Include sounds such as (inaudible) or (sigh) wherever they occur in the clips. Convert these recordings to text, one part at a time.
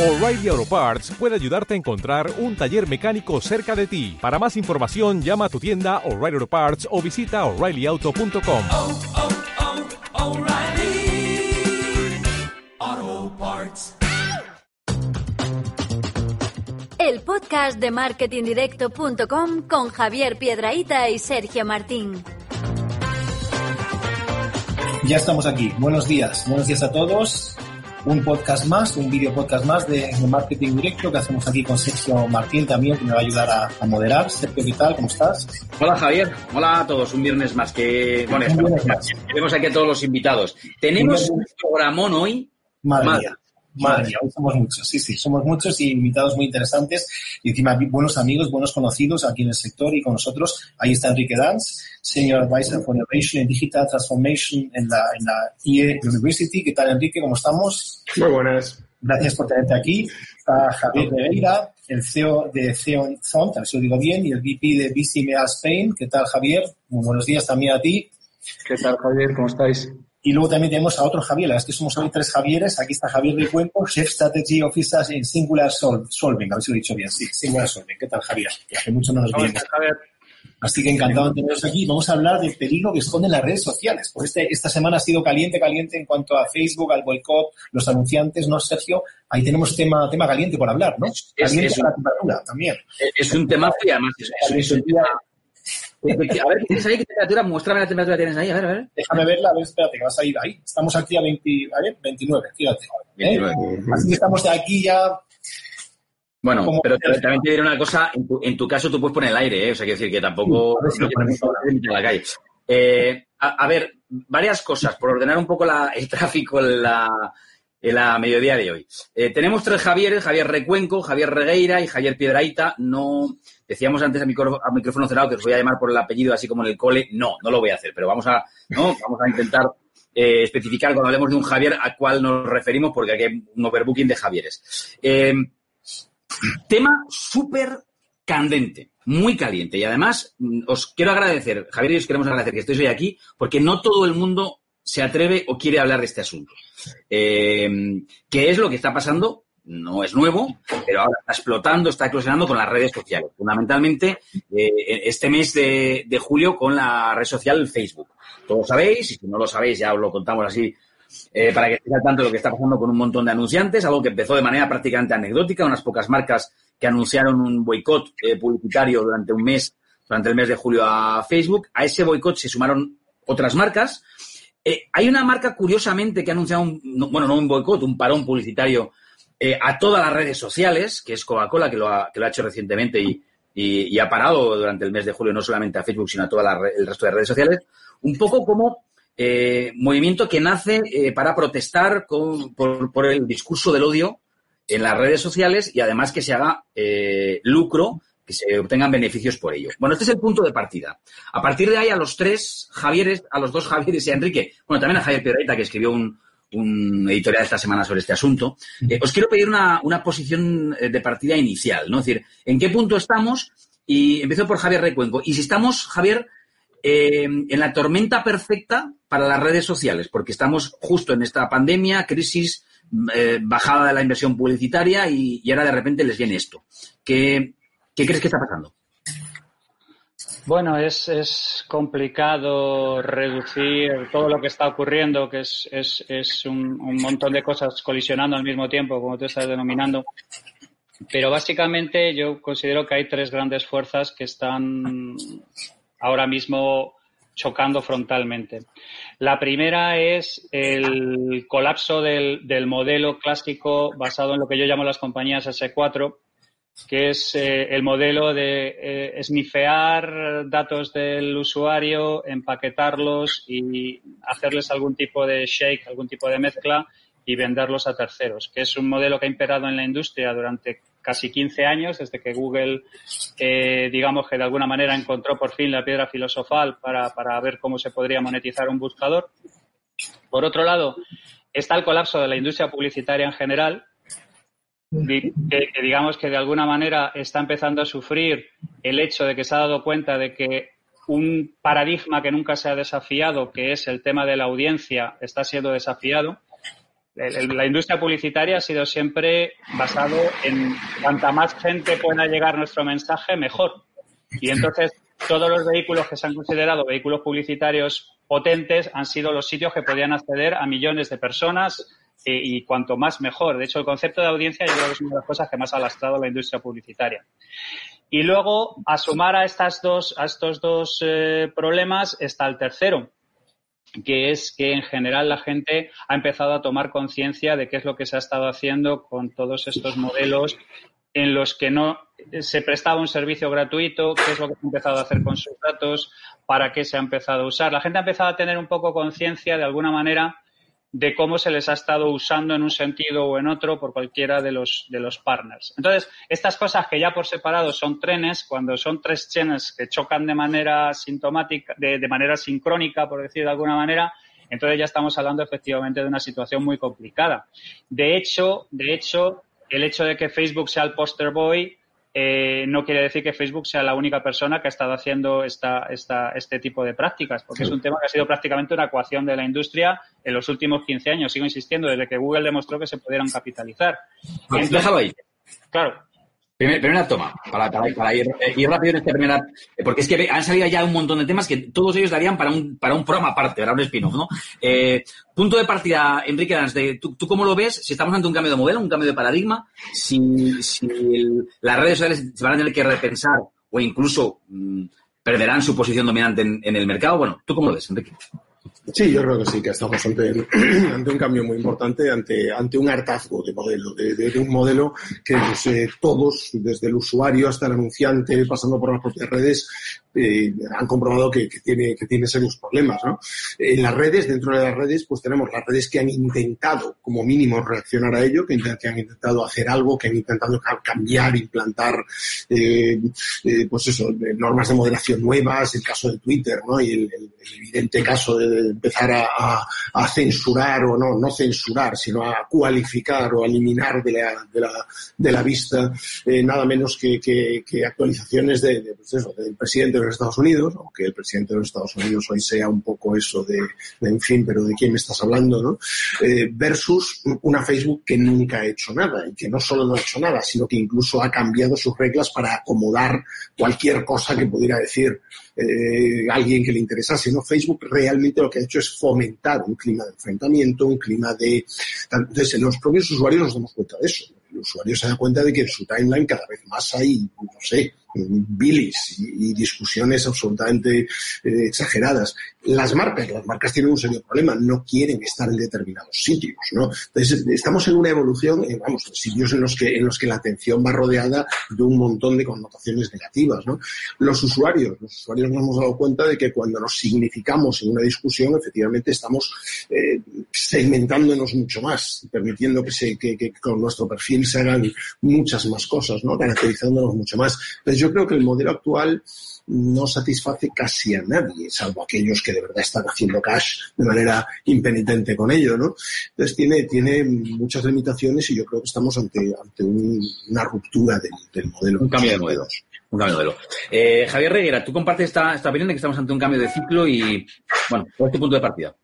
O'Reilly Auto Parts puede ayudarte a encontrar un taller mecánico cerca de ti. Para más información, llama a tu tienda O'Reilly Auto Parts o visita oreillyauto.com. oh, oh, Parts. El podcast de marketingdirecto.com con Javier Piedraíta y Sergio Martín. Ya estamos aquí. Buenos días. Buenos días a todos. Un podcast más, un video podcast más de, de Marketing Directo que hacemos aquí con Sergio Martín también, que me va a ayudar a, a moderar. Sergio, ¿qué tal? ¿Cómo estás? Hola Javier, hola a todos, un viernes más que bueno, tenemos aquí a todos los invitados. Tenemos un programón hoy. Madre Madre. mía. Madre mía, hoy somos muchos, sí, sí, somos muchos y invitados muy interesantes y encima buenos amigos, buenos conocidos aquí en el sector y con nosotros. Ahí está Enrique Danz, Senior Advisor for Innovation and Digital Transformation en la, en la IE University. ¿Qué tal, Enrique? ¿Cómo estamos? Muy buenas. Gracias por tenerte aquí. Está Javier Pereira, el CEO de Theon Zont, a ver si lo digo bien, y el VP de BCMA Spain. ¿Qué tal, Javier? Muy buenos días también a ti. ¿Qué tal, Javier? ¿Cómo estáis? Y luego también tenemos a otro Javier, la verdad es que somos hoy tres Javieres. Aquí está Javier de Cuenco, Chef Strategy Officer en Singular Sol- Solving, a ver si lo he dicho bien. Sí, Singular Solving. ¿Qué tal, Javier? Que hace mucho no nos ¿Cómo vemos. Así que encantado de teneros aquí. Vamos a hablar del peligro que esconden las redes sociales. Pues este, esta semana ha sido caliente, caliente en cuanto a Facebook, al boicot, los anunciantes, ¿no, Sergio? Ahí tenemos tema, tema caliente por hablar, ¿no? Es- Caliente es la un- temperatura también. Es un tema y además es, es- es un tema. (laughs) A ver, ¿qué tienes ahí? ¿Qué temperatura? Muéstrame la temperatura que tienes ahí. A ver, a ver. Déjame verla, a ver, espérate, que vas a ir ahí. Estamos aquí a 20, a ver, 29, fíjate. ¿eh? 29. Así que estamos de aquí ya Bueno, Como- pero te- también te diré una cosa. En tu, en tu caso, tú puedes poner el aire, ¿eh? O sea, quiero decir que tampoco. Sí, a ver si. Eh, a, a ver, varias cosas, por ordenar un poco la- el tráfico la, en la mediodía de hoy. Eh, tenemos tres Javieres, Javier Recuenco, Javier Regueira y Javier Piedraíta. No, decíamos antes a, micro- a micrófono cerrado que os voy a llamar por el apellido así como en el cole. No, no lo voy a hacer, pero vamos a, ¿no? (laughs) vamos a intentar eh, especificar cuando hablemos de un Javier a cuál nos referimos, porque aquí hay un overbooking de Javieres. Eh, tema súper candente, muy caliente. Y además, mm, os quiero agradecer, Javier y os queremos agradecer que estéis hoy aquí, porque no todo el mundo se atreve o quiere hablar de este asunto. Eh, ¿Qué es lo que está pasando? No es nuevo, pero ahora está explotando, está eclosionando con las redes sociales. Fundamentalmente, eh, este mes de, julio con la red social Facebook. Todos sabéis, y si no lo sabéis, ya os lo contamos así eh, para que estéis al tanto de lo que está pasando con un montón de anunciantes, algo que empezó de manera prácticamente anecdótica, unas pocas marcas que anunciaron un boicot publicitario durante un mes, durante el mes de julio a Facebook. A ese boicot se sumaron otras marcas. Eh, hay una marca, curiosamente, que ha anunciado, un, no- bueno, no un boicot, un parón publicitario eh, a todas las redes sociales, que es Coca-Cola, que lo ha, que lo ha hecho recientemente y, ha parado durante el mes de julio no solamente a Facebook, sino a todo el resto de redes sociales, un poco como eh, movimiento que nace para protestar con- por, por el discurso del odio en las redes sociales y además que se haga lucro, que se obtengan beneficios por ello. Bueno, este es el punto de partida. A partir de ahí, a los tres Javieres, a los dos Javieres y a Enrique, bueno, también a Javier Piedrahita, que escribió un, un editorial esta semana sobre este asunto, eh, os quiero pedir una, una posición eh, de partida inicial, ¿no? Es decir, ¿en qué punto estamos? Y empiezo por Javier Recuenco. Y si estamos, Javier, eh, en la tormenta perfecta para las redes sociales, porque estamos justo en esta pandemia, crisis, bajada de la inversión publicitaria y, y ahora de repente les viene esto. ¿Qué, qué crees que está pasando? Bueno, es, es complicado reducir todo lo que está ocurriendo, que es, es, es un, un montón de cosas colisionando al mismo tiempo, como tú estás denominando. Pero básicamente yo considero que hay tres grandes fuerzas que están ahora mismo chocando frontalmente. La primera es el colapso del, del modelo clásico basado en lo que yo llamo las compañías S4, que es eh, el modelo de eh, esnifear datos del usuario, empaquetarlos y hacerles algún tipo de shake, algún tipo de mezcla y venderlos a terceros, que es un modelo que ha imperado en la industria durante casi 15 años, desde que Google, eh, digamos que de alguna manera encontró por fin la piedra filosofal para, para ver cómo se podría monetizar un buscador. Por otro lado, está el colapso de la industria publicitaria en general, que, digamos que de alguna manera está empezando a sufrir el hecho de que se ha dado cuenta de que un paradigma que nunca se ha desafiado, que es el tema de la audiencia, está siendo desafiado. la industria publicitaria ha sido siempre basado en cuanta más gente pueda llegar nuestro mensaje, mejor. Y entonces todos los vehículos que se han considerado vehículos publicitarios potentes han sido los sitios que podían acceder a millones de personas eh, y cuanto más mejor. De hecho, el concepto de audiencia yo creo que es una de las cosas que más ha lastrado la industria publicitaria. Y luego, a sumar a, estas dos, a estos dos eh, problemas está el tercero, que es que en general la gente ha empezado a tomar conciencia de qué es lo que se ha estado haciendo con todos estos modelos en los que no se prestaba un servicio gratuito, qué es lo que se ha empezado a hacer con sus datos, para qué se ha empezado a usar. La gente ha empezado a tener un poco conciencia, de alguna manera, de cómo se les ha estado usando en un sentido o en otro por cualquiera de los, de los partners. Entonces, estas cosas que ya por separado son trenes, cuando son tres trenes que chocan de manera sintomática, de, de manera sincrónica, por decir de alguna manera, entonces ya estamos hablando efectivamente de una situación muy complicada. De hecho, de hecho, el hecho de que Facebook sea el poster boy eh, no quiere decir que Facebook sea la única persona que ha estado haciendo esta, esta, este tipo de prácticas, porque es un tema que ha sido prácticamente una ecuación de la industria en los últimos 15 años. Sigo insistiendo, desde que Google demostró que se pudieran capitalizar. Pues déjalo ahí. Claro, primera toma, para, para, ir, ir, rápido en esta primera, eh, porque es que han salido ya un montón de temas que todos ellos darían para un, para un programa aparte, para un spin-off, ¿no? Eh, punto de partida, Enrique de, ¿tú, ¿tú, cómo lo ves? Si estamos ante un cambio de modelo, un cambio de paradigma, si, las redes sociales se van a tener que repensar o incluso mmm, perderán su posición dominante en, el mercado, bueno, ¿tú cómo lo ves, Enrique? Sí, yo creo que sí, que estamos ante, (clears throat) ante un cambio muy importante, ante, ante un hartazgo de modelo, de, de, un modelo que todos, desde el usuario hasta el anunciante, pasando por las propias redes, eh, han comprobado que, que, tiene, que tiene serios problemas. ¿no? En las redes, dentro de las redes, pues tenemos las redes que han intentado, como mínimo, reaccionar a ello, que, que han intentado hacer algo, que han intentado cambiar, implantar, eh, eh, pues eso, normas de moderación nuevas, el caso de Twitter, ¿no? Y el evidente caso de empezar a, a, censurar o no, no censurar, sino a cualificar o a eliminar de la, de la, de la vista eh, nada menos que, que, actualizaciones de, pues eso, del presidente de los Estados Unidos, aunque el presidente de los Estados Unidos hoy sea un poco eso de, de en fin, pero de quién me estás hablando, ¿no? Eh, versus una Facebook que nunca ha hecho nada y que no solo no ha hecho nada, sino que incluso ha cambiado sus reglas para acomodar cualquier cosa que pudiera decir eh, alguien que le interesase, ¿no? Facebook realmente lo que ha hecho es fomentar un clima de enfrentamiento, un clima de... Entonces, en los propios usuarios nos damos cuenta de eso. El usuario se da cuenta de que en su timeline cada vez más hay, no sé, bilis y, discusiones absolutamente eh, exageradas. Las marcas, las marcas tienen un serio problema, no quieren estar en determinados sitios, ¿no? Entonces, estamos en una evolución, eh, vamos, sitios en los que, en los que la atención va rodeada de un montón de connotaciones negativas, ¿no? Los usuarios, los usuarios nos hemos dado cuenta de que cuando nos significamos en una discusión, efectivamente estamos eh, segmentándonos mucho más, permitiendo que, se, con nuestro perfil se hagan muchas más cosas, ¿no? Caracterizándonos mucho más. Entonces, yo creo que el modelo actual no satisface casi a nadie, salvo aquellos que de verdad están haciendo cash de manera impenitente con ello, ¿no? Entonces tiene, tiene muchas limitaciones y yo creo que estamos ante, ante un, una ruptura del, del, modelo. Un cambio de modelo. Un cambio de modelo. Eh, Javier Reguera, tú compartes esta, esta opinión de que estamos ante un cambio de ciclo y, bueno, ¿cuál es tu punto de partida?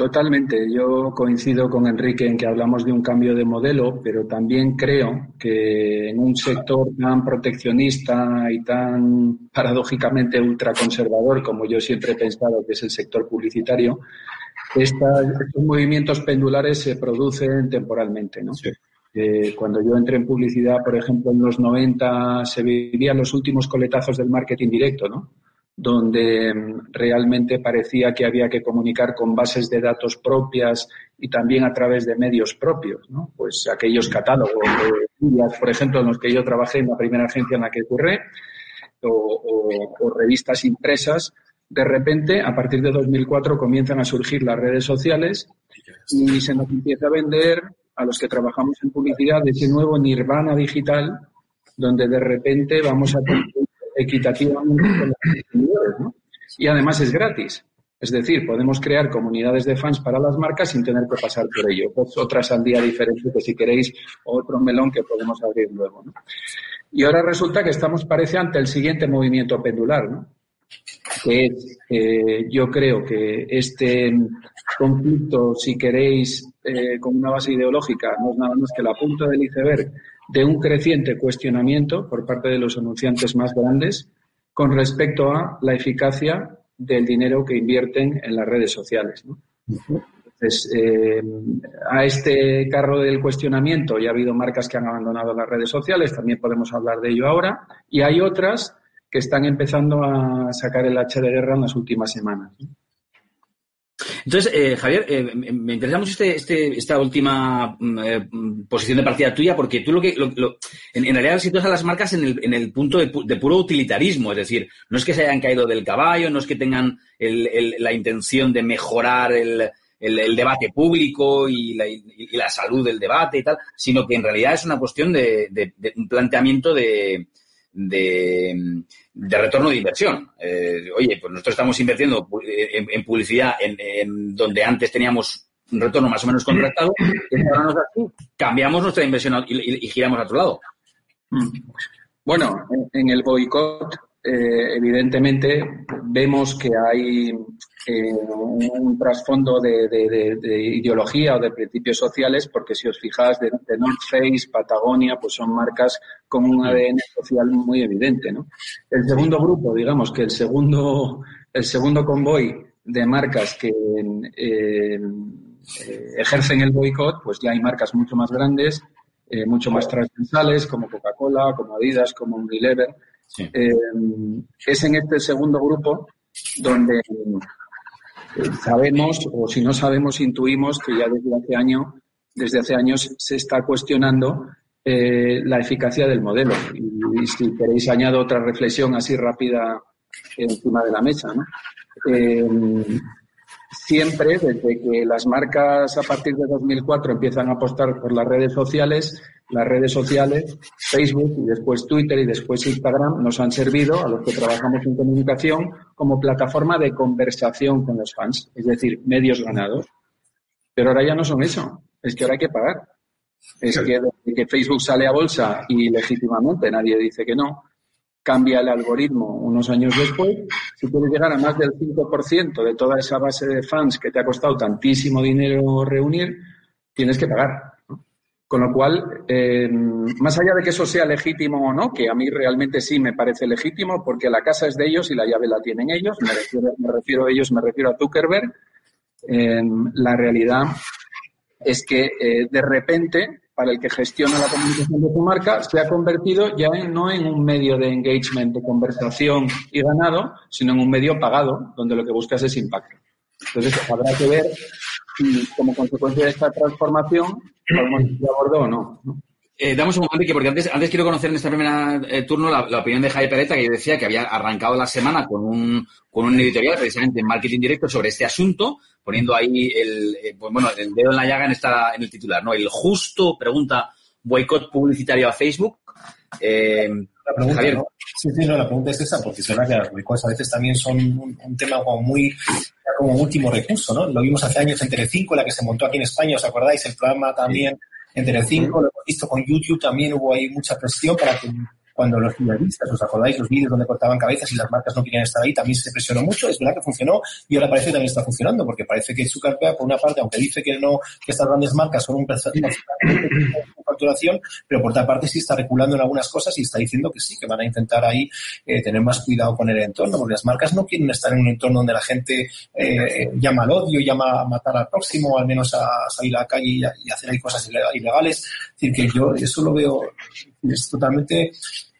Totalmente. Yo coincido con Enrique en que hablamos de un cambio de modelo, pero también creo que en un sector tan proteccionista y tan paradójicamente ultraconservador como yo siempre he pensado que es el sector publicitario, esta, estos movimientos pendulares se producen temporalmente. ¿no? Sí. Eh, cuando yo entré en publicidad, por ejemplo, en los 90 se vivían los últimos coletazos del marketing directo, ¿no? Donde mm, realmente parecía que había que comunicar con bases de datos propias y también a través de medios propios, ¿no? Pues aquellos catálogos de por ejemplo, en los que yo trabajé en la primera agencia en la que curré, o, o, o revistas impresas, de repente, a partir de 2004, comienzan a surgir las redes sociales y se nos empieza a vender a los que trabajamos en publicidad de ese nuevo nirvana digital, donde de repente vamos a tener equitativamente con los consumidores, ¿no? Y además es gratis. Es decir, podemos crear comunidades de fans para las marcas sin tener que pasar por ello. Pues otras al día diferente que si queréis, otro melón que podemos abrir luego. Y ahora resulta que estamos, parece, ante el siguiente movimiento pendular, ¿no? que es, eh, yo creo que este conflicto, si queréis, eh, con una base ideológica, no es nada más que la punta del iceberg de un creciente cuestionamiento por parte de los anunciantes más grandes con respecto a la eficacia del dinero que invierten en las redes sociales. ¿no? Entonces, eh, a este carro del cuestionamiento ya ha habido marcas que han abandonado las redes sociales, también podemos hablar de ello ahora, y hay otras que están empezando a sacar el hacha de guerra en las últimas semanas. ¿no? Entonces, eh, Javier, eh, me interesa mucho este, este, esta última mm, eh, posición de partida tuya, porque tú lo que, lo, lo, en, en, realidad sitúas a las marcas en el, en el punto de, de, puro utilitarismo, es decir, no es que se hayan caído del caballo, no es que tengan el, el, la intención de mejorar el, debate público y la, y la, salud del debate y tal, sino que en realidad es una cuestión de un planteamiento de, de, de, retorno de inversión. Eh, oye, pues nosotros estamos invirtiendo en, en publicidad en, donde antes teníamos un retorno más o menos contratado, cambiamos nuestra inversión y, y, y, giramos a otro lado. Bueno, en el boicot, eh, evidentemente, vemos que hay eh, un trasfondo de, de, de, de, ideología o de principios sociales, porque si os fijáis, de, North Face, Patagonia, pues son marcas con un ADN social muy evidente, ¿no? El segundo grupo, digamos que el segundo, el segundo convoy de marcas que eh, ejercen el boicot, pues ya hay marcas mucho más grandes, mucho más transversales, como Coca-Cola, como Adidas, como Unilever. Eh, es en este segundo grupo donde sabemos, o si no sabemos, intuimos que ya desde hace año, desde hace años se está cuestionando eh, la eficacia del modelo. Y, si queréis añado otra reflexión así rápida encima de la mesa, ¿no? Eh, siempre, desde que las marcas a partir de 2004 empiezan a apostar por las redes sociales, las redes sociales, Facebook y después Twitter y después Instagram, nos han servido a los que trabajamos en comunicación como plataforma de conversación con los fans, es decir, medios ganados. Pero ahora ya no son eso, es que ahora hay que pagar. Es que desde que Facebook sale a bolsa y legítimamente nadie dice que no, cambia el algoritmo unos años después, si quieres llegar a más del 5% de toda esa base de fans que te ha costado tantísimo dinero reunir, tienes que pagar. Con lo cual, eh, más allá de que eso sea legítimo o no, que a mí realmente sí me parece legítimo, porque la casa es de ellos y la llave la tienen ellos, me refiero, me refiero a ellos, me refiero a Zuckerberg, eh, la realidad es que eh, de repente para el que gestiona la comunicación de tu marca se ha convertido ya no en un medio de engagement, de conversación y ganado, sino en un medio pagado, donde lo que buscas es impacto. Entonces, habrá que ver si, como consecuencia de esta transformación, podemos ir a bordo o. ¿no? Eh, damos un momento, porque antes, antes quiero conocer en este primer eh, turno la, la, opinión de Jaime Pereta, que decía que había arrancado la semana con un, con un editorial precisamente en marketing directo sobre este asunto, poniendo ahí el, eh, pues bueno, el dedo en la llaga en, esta, en el titular, ¿no? El justo, pregunta, boicot publicitario a Facebook. Eh, la pregunta, Javier. ¿no? Sí, sí, no, la pregunta es esa, porque es verdad que las boicots a veces también son un, un, tema como muy, como último recurso, ¿no? Lo vimos hace años en Telecinco, la que se montó aquí en España, ¿os acordáis? El programa también sí. En Telecinco, lo hemos visto con YouTube, también hubo ahí mucha presión para que cuando los periodistas, ¿os acordáis? Los vídeos donde cortaban cabezas y las marcas no querían estar ahí, también se presionó mucho. Es verdad que funcionó y ahora parece que también está funcionando, porque parece que Zuckerberg, por una parte, aunque dice que no, que estas grandes marcas son un facturación, pero por otra parte sí está reculando en algunas cosas y está diciendo que sí, que van a intentar ahí eh, tener más cuidado con el entorno, porque las marcas no quieren estar en un entorno donde la gente eh, llama al odio, llama a matar al próximo, al menos a salir a la calle y, y hacer ahí cosas ilegales. Es decir, que yo eso lo veo, es totalmente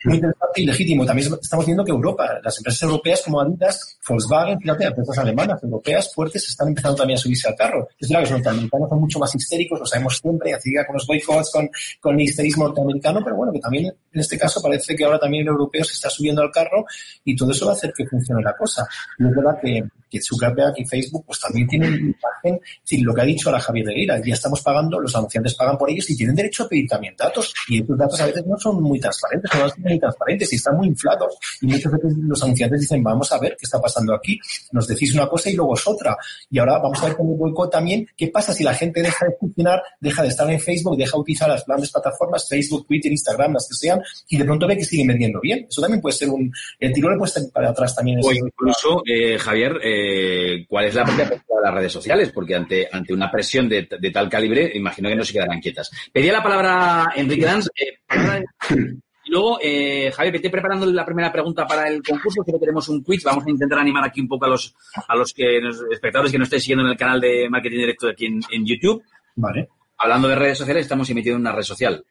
muy interesante y legítimo. También estamos viendo que Europa, las empresas europeas como Adidas, Volkswagen, fíjate, empresas alemanas, europeas fuertes, están empezando también a subirse al carro. Es verdad que los norteamericanos son mucho más histéricos, lo sabemos siempre, así con los boicots, con, con el histerismo norteamericano, pero bueno, que también en este caso parece que ahora también el europeo se está subiendo al carro y todo eso va a hacer que funcione la cosa. Y es verdad que, que Zuckerberg y Facebook pues también tienen imagen, sí, lo que ha dicho ahora Javier Regueira, ya estamos pagando, los anunciantes pagan por ellos y tienen derecho a pedir también datos y estos datos a veces no son muy transparentes, no muy transparentes y están muy inflados. Y muchas veces los anunciantes dicen, vamos a ver qué está pasando aquí. Nos decís una cosa y luego es otra. Y ahora vamos a ver con el boicot también qué pasa si la gente deja de funcionar, deja de estar en Facebook, deja de utilizar las grandes plataformas, Facebook, Twitter, Instagram, las que sean, y de pronto ve que siguen vendiendo bien. Eso también puede ser un... El tirón le puede estar para atrás también. O incluso, eh, Javier, eh, ¿cuál es la propia de las redes sociales? Porque ante, ante una presión de, de tal calibre, imagino que no se quedarán quietas. Pedía la palabra Enrique Danz. Eh, (laughs) luego, eh, Javier, vete preparando la primera pregunta para el concurso, que tenemos un quiz. Vamos a intentar animar aquí un poco a los, a los que, nos- espectadores que nos estéis siguiendo en el canal de Marketing Directo aquí en, en YouTube. Vale. Hablando de redes sociales, estamos emitiendo una red social.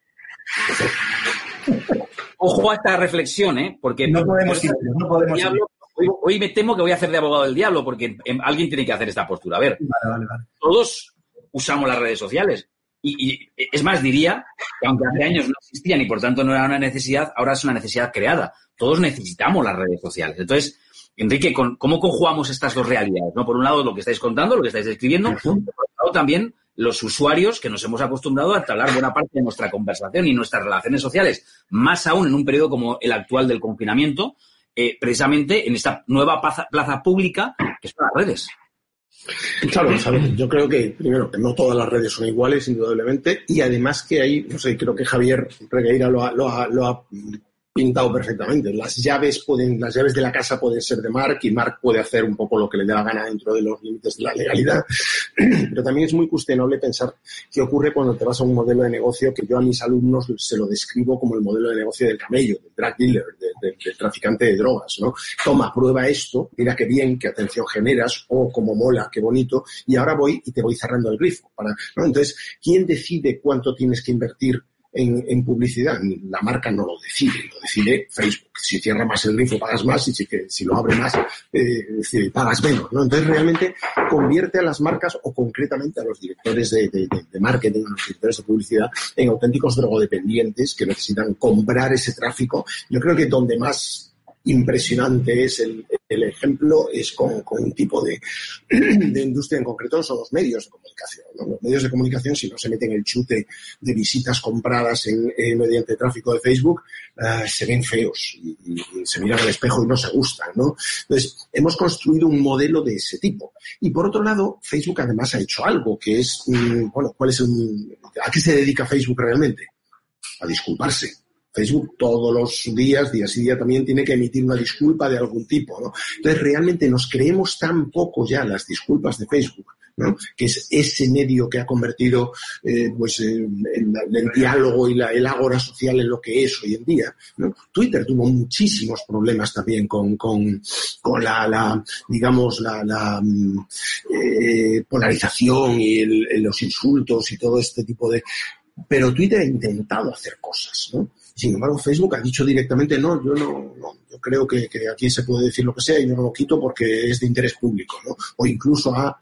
Ojo a esta reflexión, ¿eh? Porque No podemos ir, no podemos ir. Diablo, hoy, hoy me temo que voy a hacer de abogado del diablo, porque em, alguien tiene que hacer esta postura. A ver, Vale, vale, vale. todos usamos las redes sociales. Y, y es más, diría que aunque hace años no existían y por tanto no era una necesidad, ahora es una necesidad creada. Todos necesitamos las redes sociales. Entonces, Enrique, con- ¿cómo conjugamos estas dos realidades? ¿no? Por un lado, lo que estáis contando, lo que estáis describiendo, por otro lado, también los usuarios que nos hemos acostumbrado a hablar buena parte de nuestra conversación y nuestras relaciones sociales, más aún en un periodo como el actual del confinamiento, eh, precisamente en esta nueva plaza, plaza pública que son las redes. Claro, yo creo que, primero, que no todas las redes son iguales, indudablemente, y además que hay, no sé, creo que Javier Regueira lo ha, lo ha- lo ha pintado perfectamente. Las llaves pueden, las llaves de la casa pueden ser de Mark y Mark puede hacer un poco lo que le dé la gana dentro de los límites de la legalidad. (clears throat) Pero también es muy cuestionable pensar qué ocurre cuando te vas a un modelo de negocio que yo a mis alumnos se lo describo como el modelo de negocio del camello, del drug dealer, de- de- del traficante de drogas, ¿no? Toma, prueba esto, mira qué bien, qué atención generas, o como mola, qué bonito, y ahora voy y te voy cerrando el grifo. Para, ¿no? Entonces, ¿quién decide cuánto tienes que invertir en, en publicidad? La marca no lo decide, lo decide Facebook. Si cierra más el grifo, pagas más, y si, si lo abre más, eh, pagas menos. ¿no? Entonces, realmente convierte a las marcas o concretamente a los directores de marketing, a los directores de publicidad, en auténticos drogodependientes que necesitan comprar ese tráfico. Yo creo que donde más impresionante es el, ejemplo es con, un tipo (clears throat) de, industria en concreto, son los medios de comunicación. Los medios de comunicación, si no se meten el chute de visitas compradas en, mediante tráfico de Facebook, eh, se ven feos y, y se miran al espejo y no se gustan. ¿no? Entonces, hemos construido un modelo de ese tipo. Y por otro lado, Facebook además ha hecho algo que es, mm, bueno, ¿cuál es el, ¿a qué se dedica Facebook realmente? A disculparse. Facebook todos los días, día sí día también, tiene que emitir una disculpa de algún tipo, ¿no? Entonces, realmente nos creemos tan poco ya las disculpas de Facebook, ¿no? Que es ese medio que ha convertido, eh, pues, el, diálogo y la, el ágora social en lo que es hoy en día. Twitter tuvo muchísimos problemas también con, con, con la, la, digamos, la, la mm, eh, polarización y los insultos y todo este tipo de, pero Twitter ha intentado hacer cosas, ¿no? Sin embargo, Facebook ha dicho directamente, no, yo no, yo creo que, que aquí se puede decir lo que sea y yo no lo quito porque es de interés público, ¿no? O incluso ha,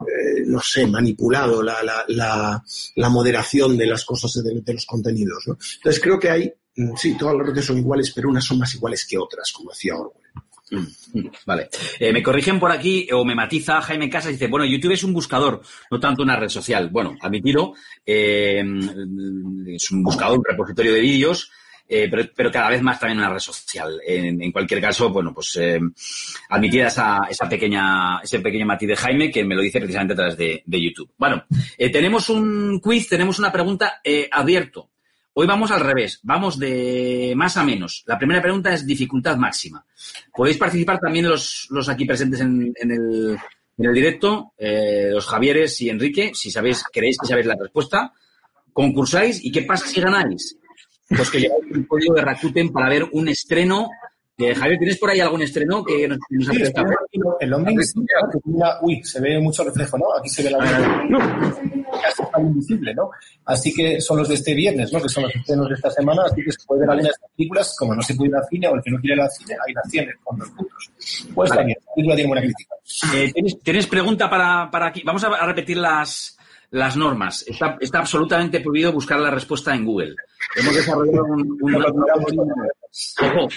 eh, no sé, manipulado la, la, la, moderación de las cosas de, los contenidos. Entonces creo que hay, mm, sí, todas las redes son iguales, pero unas son más iguales que otras, como decía Orwell. Mm, Vale. Eh, me corrigen por aquí, o me matiza Jaime Casas, dice, bueno, YouTube es un buscador, no tanto una red social. Bueno, admitirlo, eh, es un buscador, un repositorio de vídeos, eh, pero, pero cada vez más también una red social. En, cualquier caso, bueno, pues eh, admitida esa, esa pequeña, ese pequeño matiz de Jaime que me lo dice precisamente a través de, de YouTube. Bueno, eh, tenemos un quiz, tenemos una pregunta eh, abierto. Hoy vamos al revés, vamos de más a menos. La primera pregunta es dificultad máxima. Podéis participar también los, los aquí presentes en, en el, en el directo, los Javieres y Enrique, si sabéis, creéis que sabéis la respuesta, concursáis y qué pasa si ganáis. Pues que lleváis un código de Rakuten para ver un estreno. Eh, Javier, ¿tienes por ahí algún estreno que nos, que nos Sí, apetezca ver? el hombre invisible, ¿no? que uy, se ve mucho reflejo, ¿no? Aquí se ve la casi está invisible, ¿no? Así que son los de este viernes, ¿no? Que son los estrenos de esta semana, así que se puede ver algunas películas, como no se puede ir al cine o el que no quiere ir al cine, ahí las tiene con dos puntos. Pues Vale. también, la película tiene buena crítica. Eh, ¿tienes, tienes pregunta para, para aquí? Vamos a, a repetir las, las normas. Está, está absolutamente prohibido buscar la respuesta en Google. Hemos desarrollado un... un- Ojo,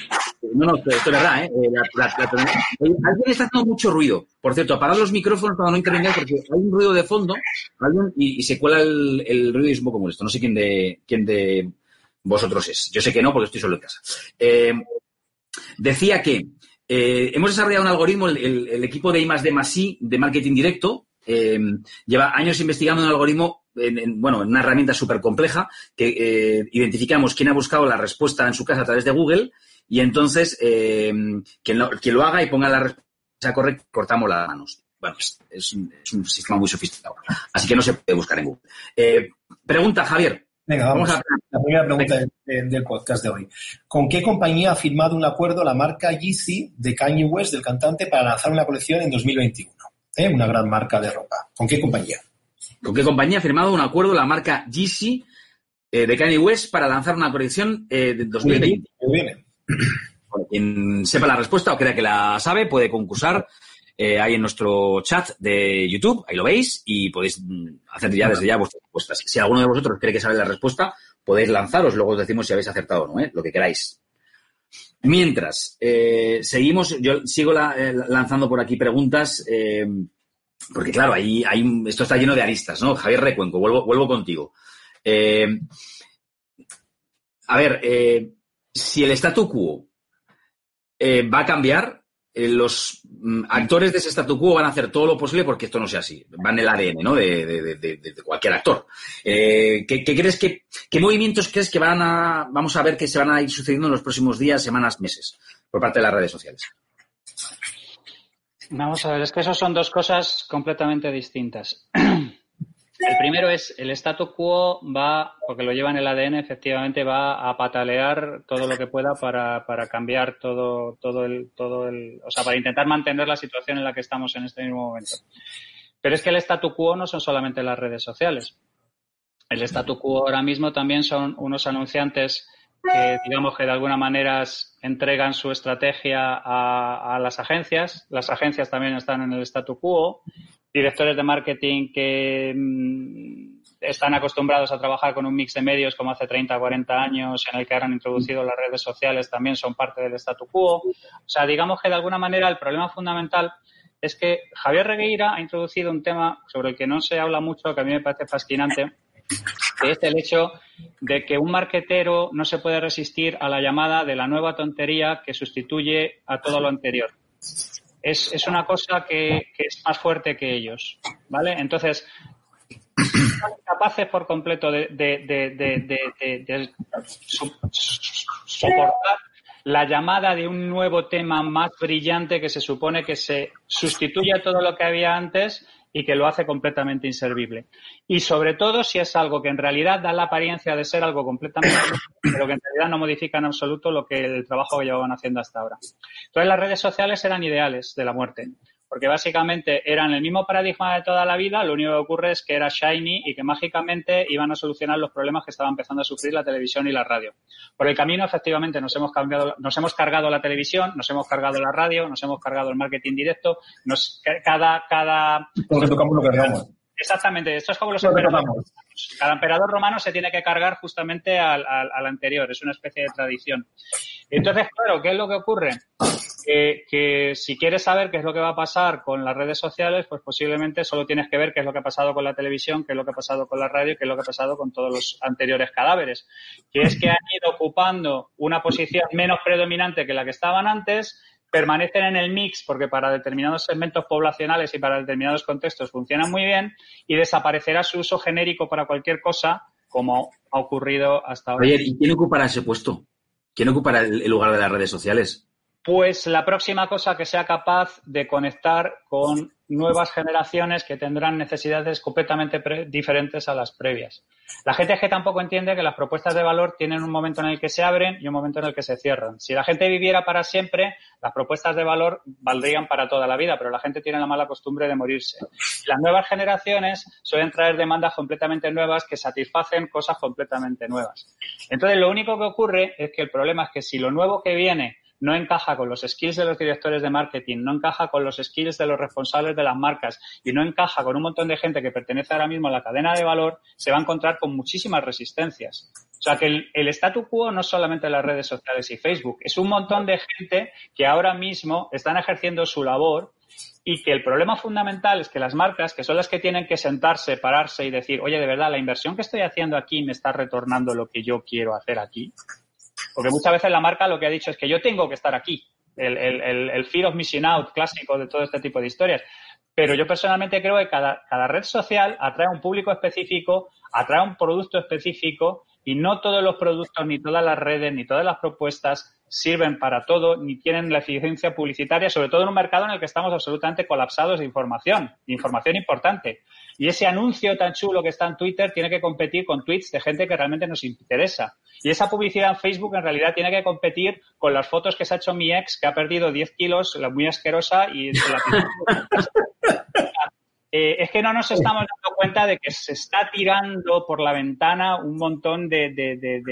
no, no, esto es verdad, ¿eh? Eh, la- la- la- Oye, alguien está haciendo mucho ruido. Por cierto, apagad los micrófonos cuando no intervengáis porque hay un ruido de fondo alguien, y, y se cuela el, el ruido y es un poco molesto. No sé quién de, quién de, vosotros es. Yo sé que no, porque estoy solo en casa. Eh, decía que eh, hemos desarrollado un algoritmo, el, el- el equipo de I más D más I de marketing directo, eh, lleva años investigando un algoritmo, en, en, bueno, en una herramienta súper compleja, que eh, identificamos quién ha buscado la respuesta en su casa a través de Google y entonces eh, quien, lo, quien lo haga y ponga la respuesta correcta, cortamos las manos. Bueno, es, es un, es un sistema muy sofisticado. Así que no se puede buscar en Google. Eh, pregunta, Javier. Venga, vamos, Vamos a- la primera pregunta de- de- del podcast de hoy. ¿Con qué compañía ha firmado un acuerdo la marca Yeezy de Kanye West, del cantante, para lanzar una colección en 2021? ¿Eh? Una gran marca de ropa. ¿Con qué compañía? ¿Con qué compañía ha firmado un acuerdo la marca Yeezy eh, de Kanye West para lanzar una colección eh, de 2020? Muy bien. Bueno, Quien sepa la respuesta o crea que la sabe puede concursar eh, ahí en nuestro chat de YouTube, ahí lo veis, y podéis mm, hacer ya desde ya vuestras respuestas. Si alguno de vosotros cree que sabe la respuesta, podéis lanzaros, luego os decimos si habéis acertado o no, ¿eh? lo que queráis. Mientras, eh, seguimos, yo sigo la- lanzando por aquí preguntas, porque claro, ahí hay esto está lleno de aristas, ¿no? Javier Recuenco, vuelvo, vuelvo contigo. Eh, a ver, eh, si el statu quo eh, va a cambiar, los mm, actores de ese statu quo van a hacer todo lo posible porque esto no sea así. Va en el ADN, ¿no? De, de- cualquier actor. ¿qué, qué crees que, qué movimientos crees que van a, vamos a ver que se van a ir sucediendo en los próximos días, semanas, meses, por parte de las redes sociales? Vamos a ver, es que eso son dos cosas completamente distintas. (clears throat) El primero es el statu quo va, porque lo lleva en el ADN, efectivamente va a patalear todo lo que pueda para, para cambiar todo, todo el, todo el, o sea, para intentar mantener la situación en la que estamos en este mismo momento. Pero es que el statu quo no son solamente las redes sociales. El statu quo ahora mismo también son unos anunciantes que, digamos que de alguna manera entregan su estrategia a, las agencias. Las agencias también están en el statu quo. Directores de marketing que mm, están acostumbrados a trabajar con un mix de medios como hace 30 o 40 años, en el que han introducido las redes sociales, también son parte del statu quo. O sea, digamos que de alguna manera el problema fundamental es que Javier Regueira ha introducido un tema sobre el que no se habla mucho, que a mí me parece fascinante, que es el hecho de que un marquetero no se puede resistir a la llamada de la nueva tontería que sustituye a todo lo anterior. Es, es una cosa que, que es más fuerte que ellos, ¿vale? Entonces, son capaces por completo de, de- de- de- su- soportar la llamada de un nuevo tema más brillante que se supone que se sustituye a todo lo que había antes y que lo hace completamente inservible. Y sobre todo si es algo que en realidad da la apariencia de ser algo completamente, (coughs) pero que en realidad no modifica en absoluto lo que el trabajo que llevaban haciendo hasta ahora. Entonces las redes sociales eran ideales de la muerte, porque básicamente eran el mismo paradigma de toda la vida, lo único que ocurre es que era shiny y que mágicamente iban a solucionar los problemas que estaba empezando a sufrir la televisión y la radio. Por el camino, efectivamente, nos hemos cambiado, nos hemos cargado la televisión, nos hemos cargado la radio, nos hemos cargado el marketing directo, nos, cada, cada, Porque tocamos lo que hagamos. Exactamente, esto es como los Lo que emperadores. Cada emperador romano se tiene que cargar justamente al, anterior, es una especie de tradición. Entonces, claro, ¿qué es lo que ocurre? Que si quieres saber qué es lo que va a pasar con las redes sociales, pues posiblemente solo tienes que ver qué es lo que ha pasado con la televisión, qué es lo que ha pasado con la radio, qué es lo que ha pasado con todos los anteriores cadáveres. Que es que han ido ocupando una posición menos predominante que la que estaban antes, permanecen en el mix porque para determinados segmentos poblacionales y para determinados contextos funcionan muy bien y desaparecerá su uso genérico para cualquier cosa como ha ocurrido hasta ahora. Oye, ¿y quién ocupará ese puesto? ¿Quién ocupará el, el lugar de las redes sociales? Pues la próxima cosa que sea capaz de conectar con nuevas generaciones que tendrán necesidades completamente diferentes a las previas. La gente que tampoco entiende que las propuestas de valor tienen un momento en el que se abren y un momento en el que se cierran. Si la gente viviera para siempre, las propuestas de valor valdrían para toda la vida, pero la gente tiene la mala costumbre de morirse. Las nuevas generaciones suelen traer demandas completamente nuevas que satisfacen cosas completamente nuevas. Entonces, lo único que ocurre es que el problema es que si lo nuevo que viene no encaja con los skills de los directores de marketing, no encaja con los skills de los responsables de las marcas y no encaja con un montón de gente que pertenece ahora mismo a la cadena de valor, se va a encontrar con muchísimas resistencias. O sea que el, statu quo no es solamente las redes sociales y Facebook, es un montón de gente que ahora mismo están ejerciendo su labor y que el problema fundamental es que las marcas, que son las que tienen que sentarse, pararse y decir, oye, de verdad, la inversión que estoy haciendo aquí me está retornando lo que yo quiero hacer aquí. Porque muchas veces la marca lo que ha dicho es que yo tengo que estar aquí. El, el, el, fear of missing out clásico de todo este tipo de historias. Pero yo personalmente creo que cada, cada red social atrae a un público específico, atrae a un producto específico y no todos los productos, ni todas las redes, ni todas las propuestas sirven para todo, ni tienen la eficiencia publicitaria, sobre todo en un mercado en el que estamos absolutamente colapsados de información, información importante. Y ese anuncio tan chulo que está en Twitter tiene que competir con tweets de gente que realmente nos interesa. Y esa publicidad en Facebook en realidad tiene que competir con las fotos que se ha hecho mi ex, que ha perdido 10 kilos, la muy asquerosa, y la (laughs) eh, es que no nos estamos dando cuenta de que se está tirando por la ventana un montón de,